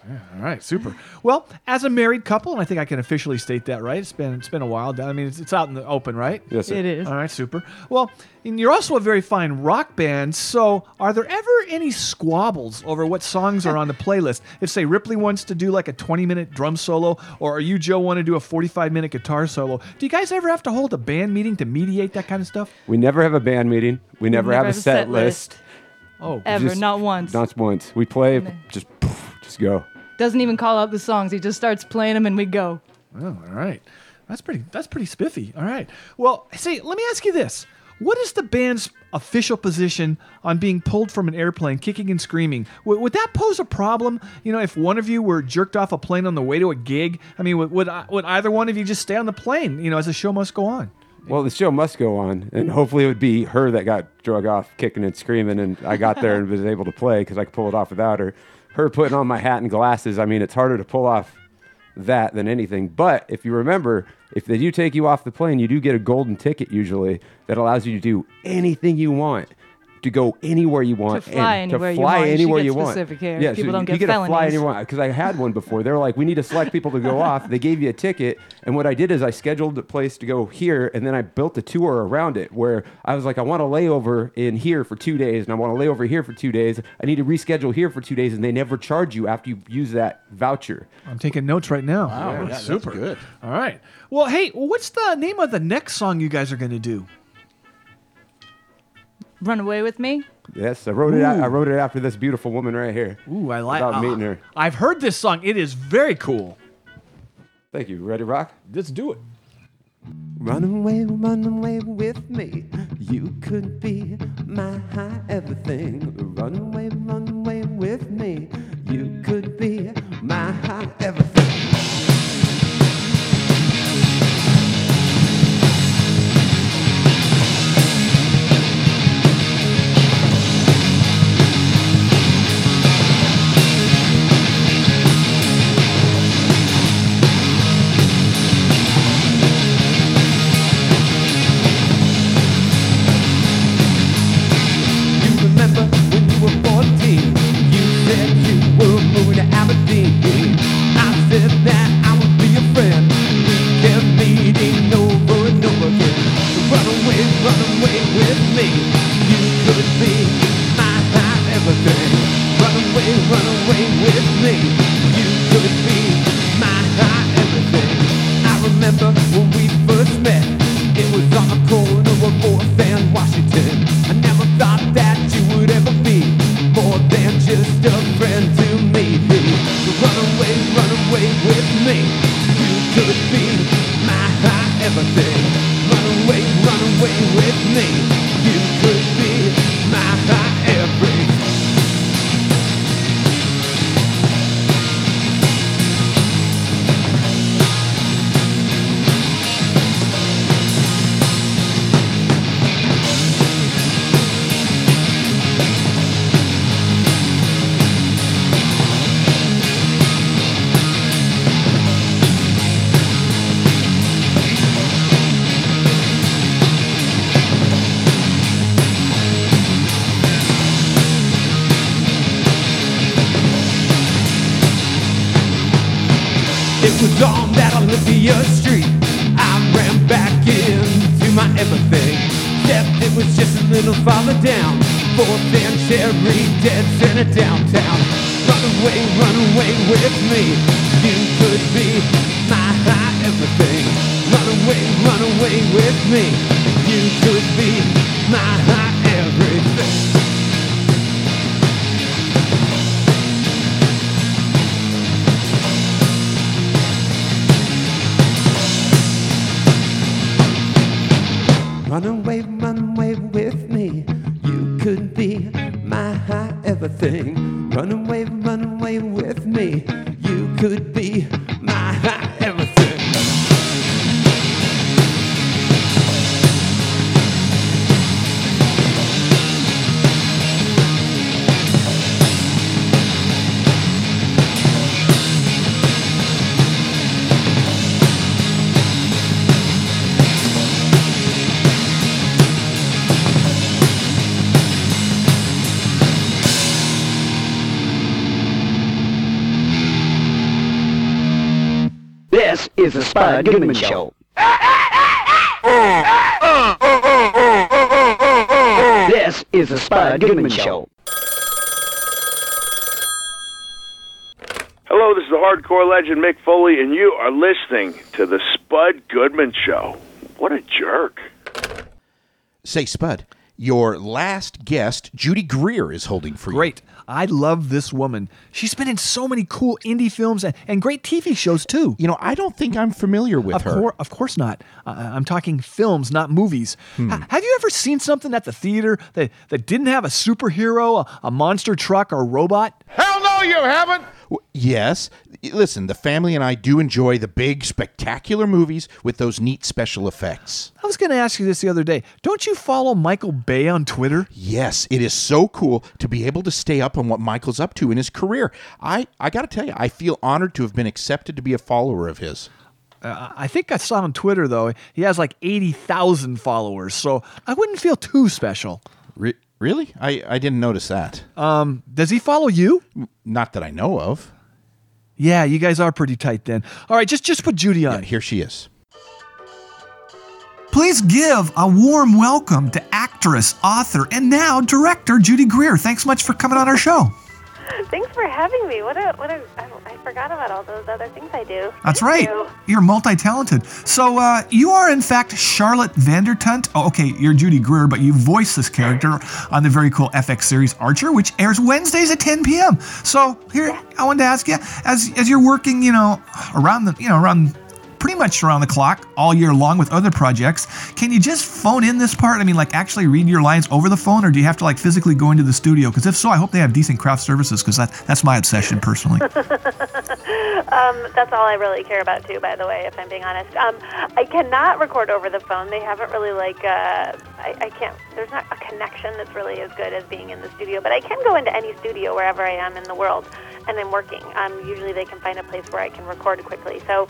S2: All right, super. Well, as a married couple, and I think I can officially state that, right? It's been it's been a while. I mean, it's, it's out in the open, right?
S23: Yes, sir.
S24: It is.
S2: All right, super. Well, and you're also a very fine rock band. So, are there ever any squabbles over what songs are on the playlist? If, say, Ripley wants to do like a 20 minute drum solo, or are you, Joe, want to do a 45 minute guitar solo, do you guys ever have to hold a band meeting to mediate that kind of stuff?
S23: We never have a band meeting. We never, have, a set, list.
S2: Oh,
S24: Ever,
S23: Just-
S24: not once.
S23: Not once. We play, just, just go.
S24: Doesn't even call out the songs. He just starts playing them and we go.
S2: Oh, all right. That's pretty. That's pretty spiffy. All right. Well, see, let me ask you this: What is the band's official position on being pulled from an airplane, kicking and screaming? Would, would that pose a problem? You know, if one of you were jerked off a plane on the way to a gig, I mean, would would, would either one of you just stay on the plane? You know, as the show must go on.
S23: Well, the show must go on, and hopefully it would be her that got drug off kicking and screaming, and I got there and was able to play because I could pull it off without her. Her putting on my hat and glasses, I mean, it's harder to pull off that than anything. But if you remember, if they do take you off the plane, you do get a golden ticket usually that allows you to do anything you want. To go anywhere you want,
S24: fly
S23: and
S24: anywhere
S23: to
S24: you
S23: fly
S24: want. You should
S23: anywhere
S24: get
S23: you want.
S24: specific here.
S23: Yeah,
S24: People
S23: so
S24: don't
S23: you
S24: get
S23: get to fly anywhere because I had one before. They were like, "We need to select people to go off." They gave you a ticket, and what I did is I scheduled a place to go here, and then I built a tour around it where I was like, "I want a layover in here for two days, and I want a layover here for two days. I need to reschedule here for two days, and they never charge you after you use that voucher."
S2: I'm taking notes right now.
S23: Wow, yeah, that's
S2: super
S23: good.
S2: All right. Well, hey, what's the name of the next song you guys are going to do?
S24: Run away with me.
S23: Yes, I wrote it. I wrote it after this beautiful woman right here.
S2: Ooh, I like.
S23: About
S2: uh,
S23: meeting her.
S2: I've heard this song. It is very cool.
S23: Thank you. Ready, to rock?
S2: Let's do it.
S9: Run away, run away with me. You could be my high everything. Run away, run away with me. You could be my high everything. Cherry, dead center downtown. Run away, run away with me. You could be my high everything. Run away, run away with me. You could be my high everything. Run away
S22: is Goodman Show. This is the Spud Goodman Show.
S25: Hello, this is the hardcore legend Mick Foley, and you are listening to the Spud Goodman Show. What a jerk.
S5: Say, Spud, your last guest, Judy Greer, is holding for you.
S2: Great. I love this woman. She's been in so many cool indie films and, and great TV shows too.
S5: You know, I don't think I'm familiar with
S2: of
S5: her.
S2: Cour- of course not. Uh, I'm talking films, not movies.
S5: Hmm.
S2: Ha- have you ever seen something at the theater that, that didn't have a superhero, a, a monster truck, or a robot?
S5: Hell no, you haven't. Yes. Listen, the family and I do enjoy the big, spectacular movies with those neat special effects.
S2: I was going to ask you this the other day. Don't you follow Michael Bay on Twitter?
S5: Yes, it is so cool to be able to stay up on what Michael's up to in his career. I, I got to tell you, I feel honored to have been accepted to be a follower of his.
S2: Uh, I think I saw on Twitter, though, he has like 80,000 followers, so I wouldn't feel too special.
S5: Re- really? I, I didn't notice that.
S2: Um, does he follow you?
S5: Not that I know of.
S2: Yeah, you guys are pretty tight then. All right, just just put Judy on.
S5: here she is.
S13: Please give a warm welcome to actress, author, and now director Judy Greer. Thanks much for coming on our show.
S26: Thanks for having me. What a what a I, I forgot about all those other things I do.
S13: That's
S26: Thank
S13: right.
S26: you.
S13: You're multi-talented. So uh, you are in fact Charlotte Vandertunt. Oh, okay, you're Judy Greer, but you voice this character on the very cool FX series Archer, which airs Wednesdays at 10 p.m. So here, I wanted to ask you, as as you're working, you know, around the, you know, around pretty much around the clock all year long with other projects. Can you just phone in this part? I mean, like actually read your lines over the phone, or do you have to like physically go into the studio? Because if so, I hope they have decent craft services, because that that's my obsession personally.
S26: Um, that's all I really care about too. By the way, if I'm being honest, um, I cannot record over the phone. They haven't really like uh, I, I can't. There's not a connection that's really as good as being in the studio. But I can go into any studio wherever I am in the world, and I'm working. Um, usually they can find a place where I can record quickly. So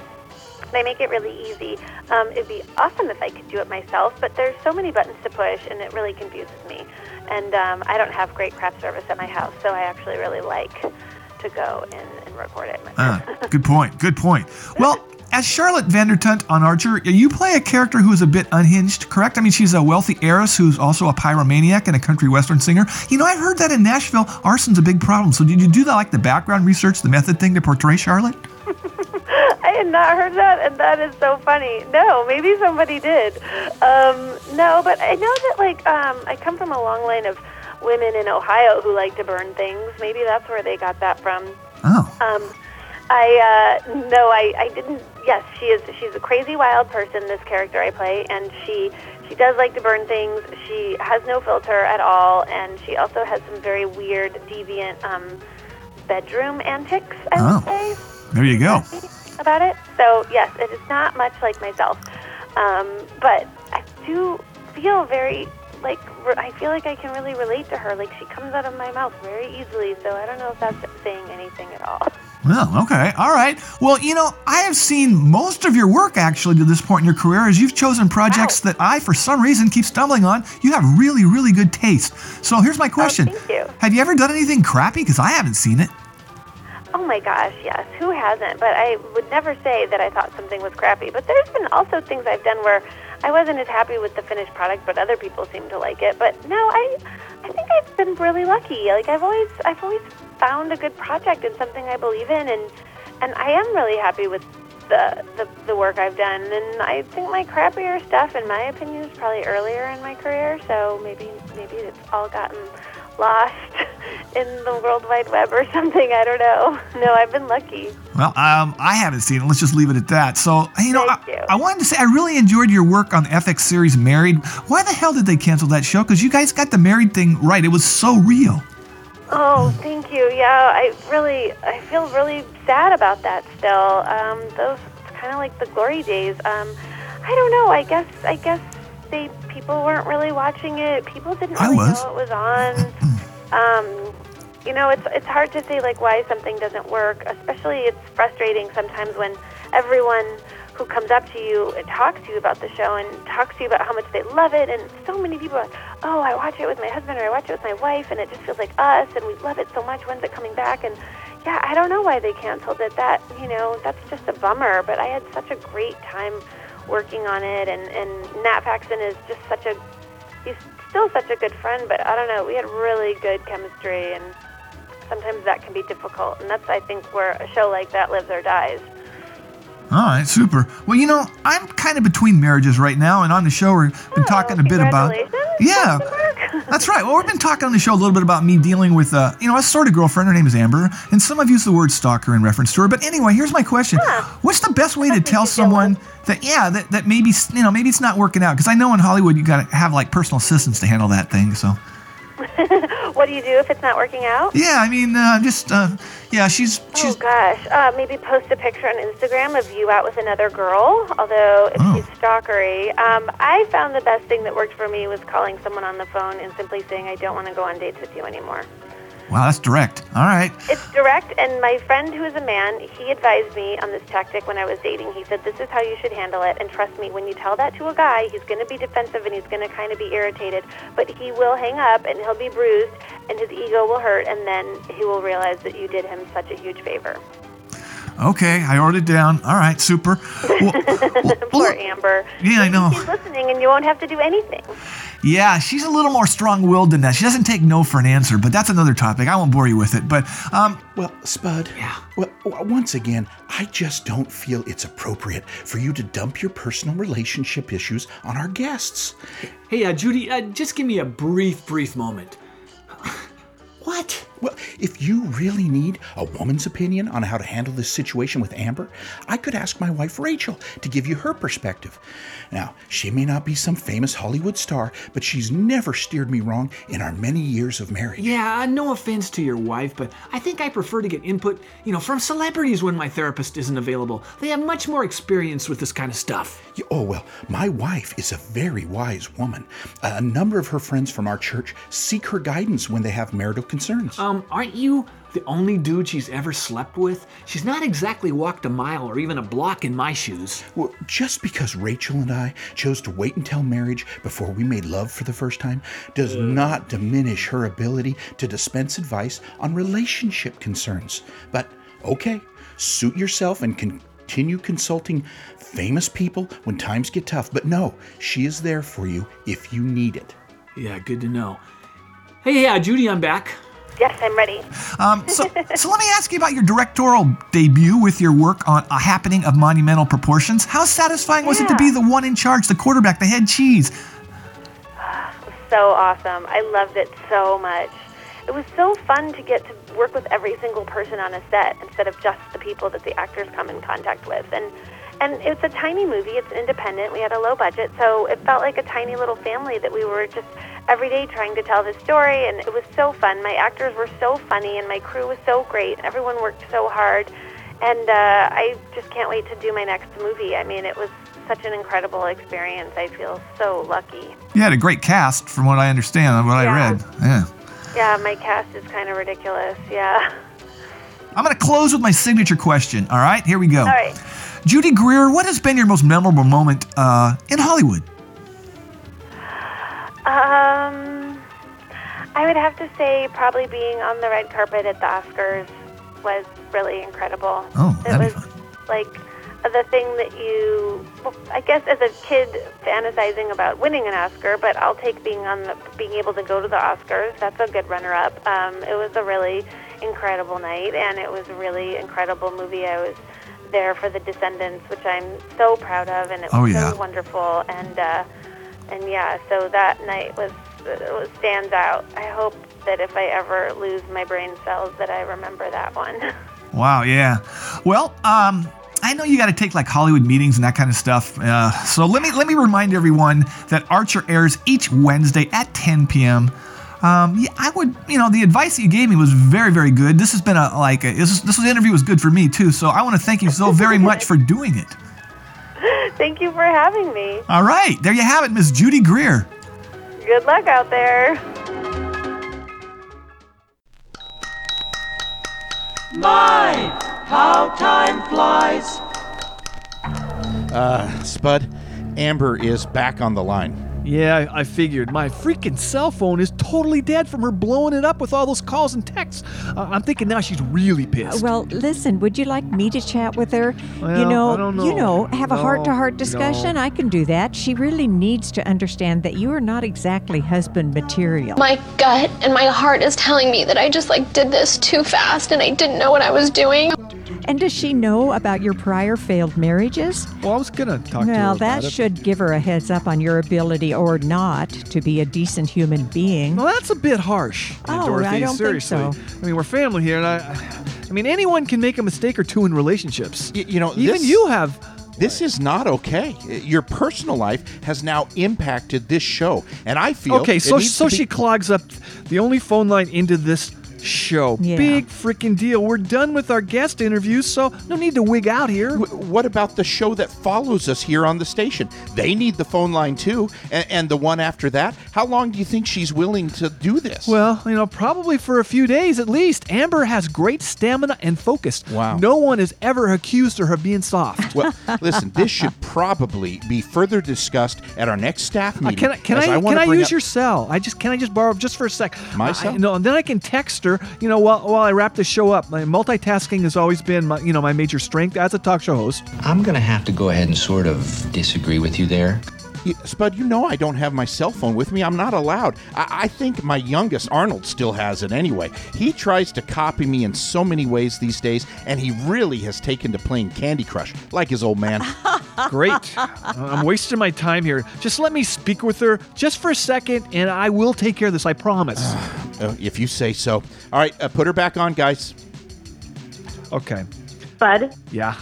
S26: they make it really easy. Um, it'd be awesome if I could do it myself, but there's so many buttons to push, and it really confuses me. And um, I don't have great craft service at my house, so I actually really like to go and, and record it.
S13: Ah, good point. Good point. Well, as Charlotte Vandertunt on Archer, you play a character who is a bit unhinged, correct? I mean, she's a wealthy heiress who's also a pyromaniac and a country western singer. You know, I've heard that in Nashville, arson's a big problem. So did you do that, like the background research, the method thing to portray Charlotte?
S26: I had not heard that, and that is so funny. No, maybe somebody did. Um, no, but I know that like um, I come from a long line of women in Ohio who like to burn things. Maybe that's where they got that from.
S13: Oh.
S26: Um, I uh, no, I, I didn't. Yes, she is. She's a crazy wild person. This character I play, and she she does like to burn things. She has no filter at all, and she also has some very weird, deviant um, bedroom antics. I
S13: Oh.
S26: would say
S13: There you go.
S26: About it. So yes, it is not much like myself, um, but I do feel very like re- I feel like I can really relate to her. Like she comes out of my mouth very easily. So I don't know if that's saying anything at all.
S13: Well, okay, all right. Well, you know, I have seen most of your work actually to this point in your career as you've chosen projects that I, for some reason, keep stumbling on. You have really, really good taste. So here's my question
S26: thank you.
S13: Have you ever done anything crappy? Because I haven't seen it.
S26: Oh my gosh, yes. Who hasn't? But I would never say that I thought something was crappy. But there's been also things I've done where I wasn't as happy with the finished product, but other people seem to like it. But no, I, I think I've been really lucky. Like I've always, I've always found a good project and something I believe in, and and I am really happy with the the, the work I've done. And I think my crappier stuff, in my opinion, is probably earlier in my career. So maybe maybe it's all gotten lost in the World Wide Web or something. I don't know. No, I've been lucky.
S13: Well, um, I haven't seen it. Let's just leave it at that. So, you know, I, I wanted to say I really enjoyed your work on the FX series Married. Why the hell did they cancel that show? Because you guys got the married thing right. It was so real.
S26: Oh, thank you. Yeah, I really, I feel really sad about that still. Um, those kind of like the glory days. Um, I don't know. I guess, I guess they people weren't really watching it. People didn't really know it was on. um, you know, it's it's hard to say like why something doesn't work. Especially, it's frustrating sometimes when everyone who comes up to you and talks to you about the show and talks to you about how much they love it, and so many people are like, "Oh, I watch it with my husband or I watch it with my wife, and it just feels like us, and we love it so much. When's it coming back?" And yeah, I don't know why they canceled it. That you know, that's just a bummer. But I had such a great time working on it, and and Nat Faxon is just such a he's still such a good friend. But I don't know, we had really good chemistry, and sometimes that can be difficult, and that's I think where a show like that lives or dies.
S13: All right, super. Well, you know, I'm kind of between marriages right now, and on the show we've been talking a bit about. Yeah, that's right. Well, we've been talking on the show a little bit about me dealing with, uh, you know, a sort of girlfriend. Her name is Amber, and some have used the word stalker in reference to her. But anyway, here's my question: What's the best way to tell someone that, yeah, that, that maybe you know maybe it's not working out? Because I know in Hollywood you got to have like personal assistants to handle that thing. So
S26: what do you do if it's not working out?
S13: yeah, I mean, uh, I'm just uh, yeah, she's
S26: Oh gosh, uh, maybe post a picture on Instagram of you out with another girl. Although if
S13: Oh.
S26: she's stalkery, um, I found the best thing that worked for me was calling someone on the phone and simply saying, "I don't want to go on dates with you anymore."
S13: Wow, that's direct. All right.
S26: It's direct, and my friend who is a man, he advised me on this tactic when I was dating. He said, This is how you should handle it. And trust me, when you tell that to a guy, he's going to be defensive and he's going to kind of be irritated, but he will hang up and he'll be bruised and his ego will hurt, and then he will realize that you did him such a huge favor.
S13: Okay, I wrote it down. All right, super. Well,
S26: Poor Amber.
S13: yeah, I know.
S26: She's listening, and you won't have to do anything.
S13: Yeah, she's a little more strong-willed than that. She doesn't take no for an answer, but that's another topic. I won't bore you with it. But um,
S5: well, Spud. Yeah. Well, once again, I just don't feel it's appropriate for you to dump your personal relationship issues on our guests.
S2: Hey, uh, Judy, uh, just give me a brief, brief moment.
S5: What? Well, if you really need a woman's opinion on how to handle this situation with Amber, I could ask my wife Rachel to give you her perspective. Now, she may not be some famous Hollywood star, but she's never steered me wrong in our many years of marriage.
S2: Yeah, no offense to your wife, but I think I prefer to get input, you know, from celebrities when my therapist isn't available. They have much more experience with this kind of stuff.
S5: Oh, well, my wife is a very wise woman. A number of her friends from our church seek her guidance when they have marital concerns.
S2: Um, Um, aren't you the only dude she's ever slept with? She's not exactly walked a mile or even a block in my shoes.
S5: Well, just because Rachel and I chose to wait until marriage before we made love for the first time does not diminish her ability to dispense advice on relationship concerns. But okay, suit yourself and continue consulting famous people when times get tough. But no, she is there for you if you need it.
S2: Yeah, good to know. Hey, yeah, uh, Judy, I'm back.
S26: Yes, I'm ready.
S13: Um, so, so let me ask you about your directorial debut with your work on A Happening of Monumental Proportions. How satisfying was it to be the one in charge, the quarterback, the head cheese?
S26: so awesome. I loved it so much. it was so fun to get to work with every single person on a set instead of just the people that the actors come in contact with. And and it's a tiny movie. It's independent. We had a low budget, so it felt like a tiny little family that we were just every day trying to tell this story. And it was so fun. My actors were so funny, and my crew was so great. Everyone worked so hard, and uh, I just can't wait to do my next movie. I mean, it was such an incredible experience. I feel so lucky.
S13: You had a great cast, from what I understand, what
S26: Yeah.
S13: I read. Yeah.
S26: Yeah, my cast is kind of ridiculous. Yeah.
S13: I'm going to close with my signature question. All right, here we go.
S26: All right.
S13: Judy Greer, what has been your most memorable moment uh, in Hollywood?
S26: Um, I would have to say probably being on the red carpet at the Oscars was really incredible.
S13: Oh,
S26: it was fun. like the thing that you, well, I guess, as a kid, fantasizing about winning an Oscar, but I'll take being on the, being able to go to the Oscars. That's a good runner-up. Um, it was a really incredible night, and it was a really incredible movie. I was there for the Descendants, which I'm so proud of, and it was
S13: Oh, yeah.
S26: so wonderful. And uh, and yeah, so that night was, was stands out. I hope that if I ever lose my brain cells, that I remember that one.
S13: Wow, yeah. Well, um, I know you got to take like Hollywood meetings and that kind of stuff. Uh, so let me let me remind everyone that Archer airs each Wednesday at 10 p.m. Um, yeah, I would, you know, the advice that you gave me was very, very good. This has been a like a, this, this interview was good for me too. So I want to thank you so very much for doing it.
S26: Thank you for having me.
S13: All right, there you have it, Miss Judy Greer.
S26: Good luck out there.
S9: My, how time flies.
S5: Uh, Spud, Amber is back on the line.
S2: Yeah, I I figured. My freaking cell phone is totally dead from her blowing it up with all those calls and texts. Uh, I'm thinking now she's really pissed.
S4: Well, listen, would you like me to chat with her?
S2: Well,
S4: you know,
S2: I don't
S4: you
S2: know.
S4: know, have a heart-to-heart discussion.
S2: no.
S4: I can do that. She really needs to understand that you are not exactly husband material.
S17: My gut and my heart is telling me that I just like did this too fast and I didn't know what I was doing.
S4: And does she know about your prior failed marriages?
S2: Well, I was gonna talk to her
S4: Well,
S2: about
S4: that
S2: it.
S4: should give her a heads up on your ability or not to be a decent human being.
S2: Well, that's a bit harsh,
S4: Oh,
S2: Dorothy.
S4: I don't think
S2: seriously.
S4: so.
S2: I mean, we're family here, and I, I mean, anyone can make a mistake or two in relationships.
S5: you know,
S2: even
S5: this-
S2: you have.
S5: This is not okay. Your personal life has now impacted this show, and I feel
S2: Okay, so so
S5: be-
S2: she clogs up the only phone line into this show.
S5: Yeah.
S2: Big freaking deal. We're done with our guest interviews, so no need to wig out here.
S5: What about the show that follows us here on the station? They need the phone line too, and, and the one after that. How long do you think she's willing to do this?
S2: Well, you know, probably for a few days at least. Amber has great stamina and focus.
S5: Wow.
S2: No one has ever accused her of being soft.
S5: Well, listen, this should probably be further discussed at our next staff
S2: Uh,
S5: meeting.
S2: can I can
S5: as
S2: I, can I use
S5: up-
S2: your cell? I just can I just borrow just for a sec?
S5: My cell?
S2: I, no, and then I can text her. You know, while while I wrap this show up. My multitasking has always been my you know my major strength as a talk show host.
S27: I'm going to have to go ahead and sort of disagree with you there.
S5: You- Spud, you know I don't have my cell phone with me. I'm not allowed. I, I think my youngest, Arnold, still has it anyway. He tries to copy me in so many ways these days, and he really has taken to playing Candy Crush, like his old man.
S2: Great. I'm wasting my time here. Just let me speak with her just for a second, and I will take care of this. I promise.
S5: Uh, if you say so. All right, uh, put her back on, guys.
S2: Okay.
S16: Bud,
S2: Yeah,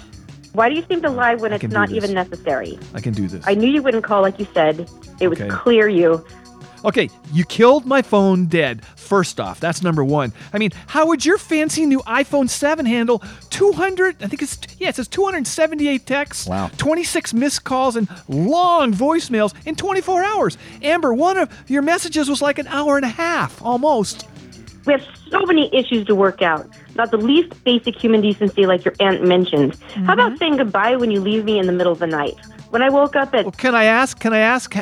S16: why do you seem to uh, lie when
S2: I
S16: it's
S2: can do
S16: not
S2: this.
S16: even necessary?
S2: I can do this.
S16: I knew you wouldn't call like you said. It was
S2: Okay.
S16: clear you.
S2: Okay, you killed my phone dead. First off, that's number one. I mean, how would your fancy new iPhone 7 handle 200? I think it's yeah, it says 278 texts,
S5: Wow.
S2: 26 missed calls, and long voicemails in 24 hours. Amber, one of your messages was like an hour and a half, almost.
S16: We have so many issues to work out. Not the least basic human decency, like your aunt mentioned. How about mm-hmm. saying goodbye when you leave me in the middle of the night? When I woke up at.
S2: Can I ask? Can I ask?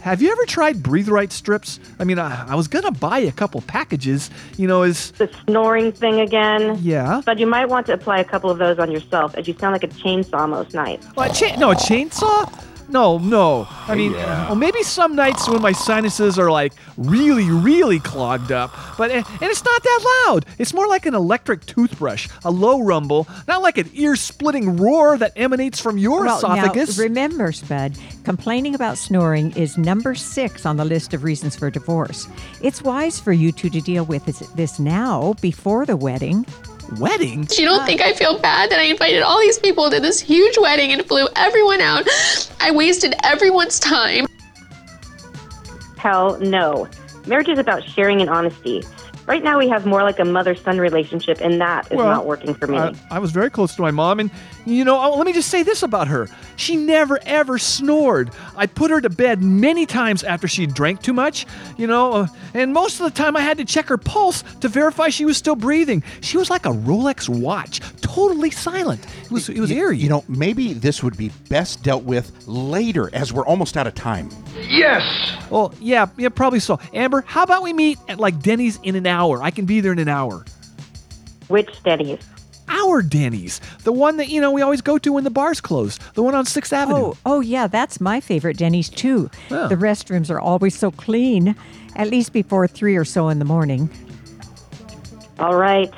S2: Have you ever tried breathe right strips? I mean, I, I was gonna buy a couple packages. You know, is
S16: the snoring thing again.
S2: Yeah.
S16: But you might want to apply a couple of those on yourself, as you sound like a chainsaw most nights.
S2: Well, a cha- no, a chainsaw? No, no. I mean, well, maybe some nights when my sinuses are like really, really clogged up, but eh, and it's not that loud. It's more like an electric toothbrush, a low rumble, not like an ear-splitting roar that emanates from your
S4: well,
S2: esophagus.
S4: Now, remember, Spud, complaining about snoring is number six on the list of reasons for divorce. It's wise for you two to deal with this, this now before the wedding.
S2: Wedding?
S17: You don't think I feel bad that I invited all these people to this huge wedding and flew everyone out? I wasted everyone's time.
S16: Hell no. Marriage is about sharing and honesty. Right now, we have more like a mother son relationship, and that is
S2: Well,
S16: not working for me.
S2: I, I was very close to my mom, and you know, oh, let me just say this about her: she never ever snored. I put her to bed many times after she drank too much, you know, uh, and most of the time I had to check her pulse to verify she was still breathing. She was like a Rolex watch, totally silent. It was it was
S5: Y-
S2: eerie.
S5: You know, maybe this would be best dealt with later as we're almost out of time.
S2: Yes. Well, yeah, yeah, probably so. Amber, how about we meet at like Denny's in an hour? I can be there in an hour.
S16: Which Denny's?
S2: Our Denny's, the one that you know we always go to when the bar's closed, the one on Sixth oh, Avenue.
S4: Oh, oh yeah, that's my favorite Denny's too. The restrooms are always so clean, at least before three or so in the morning.
S16: All right.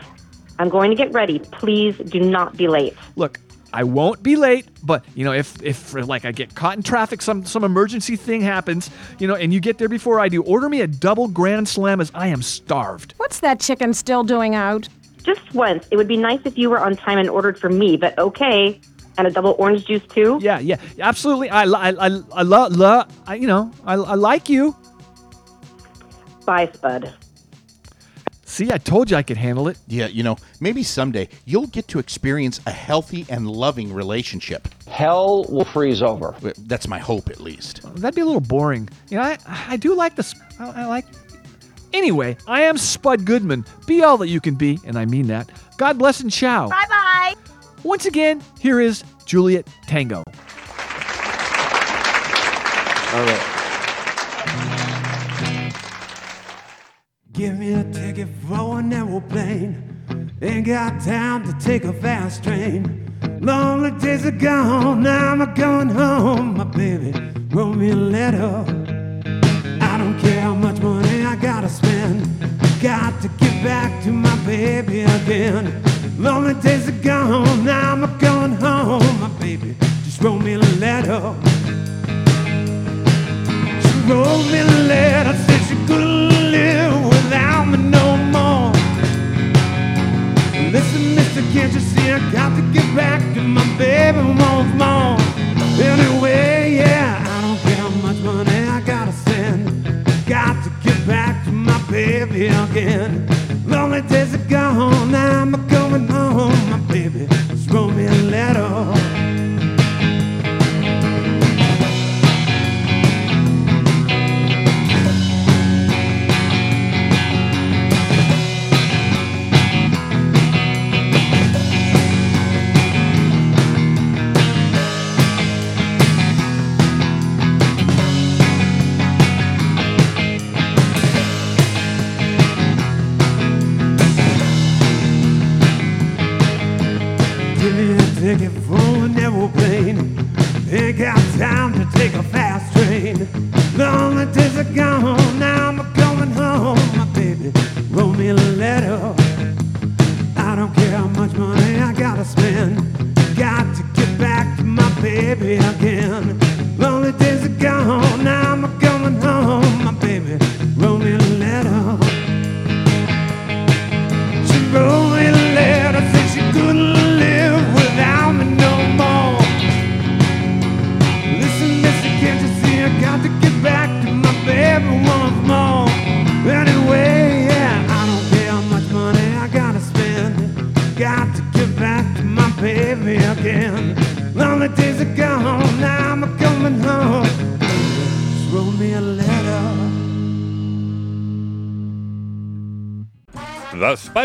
S16: I'm going to get ready. Please do not be late.
S2: Look, I won't be late, but you know, if if like I get caught in traffic, some some emergency thing happens, you know, and you get there before I do, order me a double grand slam as I am starved.
S28: What's that chicken still doing out?
S16: Just once. It would be nice if you were on time and ordered for me, but okay. And a double orange juice too?
S2: Yeah, yeah, absolutely. I I I, I love lo- I, you know, I, I like you.
S16: Bye, Spud.
S2: See, I told you I could handle it.
S5: Yeah, you know, maybe someday you'll get to experience a healthy and loving relationship.
S22: Hell will freeze over.
S5: That's my hope, at least.
S2: That'd be a little boring. You know, I I do like this. I, I like. Anyway, I am Spud Goodman. Be all that you can be, and I mean that. God bless and ciao.
S28: Bye bye.
S2: Once again, here is Juliet Tango.
S23: All right.
S9: Give me a ticket for an aeroplane. Ain't got time to take a fast train. Lonely days are gone, now I'm going home. My baby wrote me a letter. I don't care how much money I gotta spend. Got to get back to my baby again. Lonely days are gone, now I'm going home. My baby just wrote me a letter. She wrote me a letter, said she couldn't live without me no more. Listen, mister, can't you see I got to get back to my baby once more? Anyway, yeah, I don't care how much money I gotta send. Got to get back to my baby again. Lonely days are gone, I'm going home. My baby just wrote me a letter.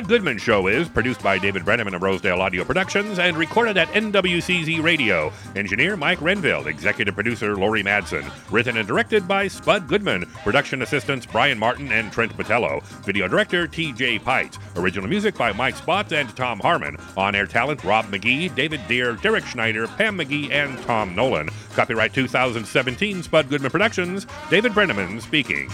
S10: Goodman Show is produced by David Brenneman of Rosedale Audio Productions and recorded at NWCZ Radio. Engineer Mike Renville, executive producer Lori Madsen. Written and directed by Spud Goodman. Production assistants Brian Martin and Trent Patello. Video director TJ Pites. Original music by Mike Spotts and Tom Harmon. On air talent Rob McGee, David Deere, Derek Schneider, Pam McGee, and Tom Nolan. Copyright 2017 Spud Goodman Productions. David Brenneman speaking.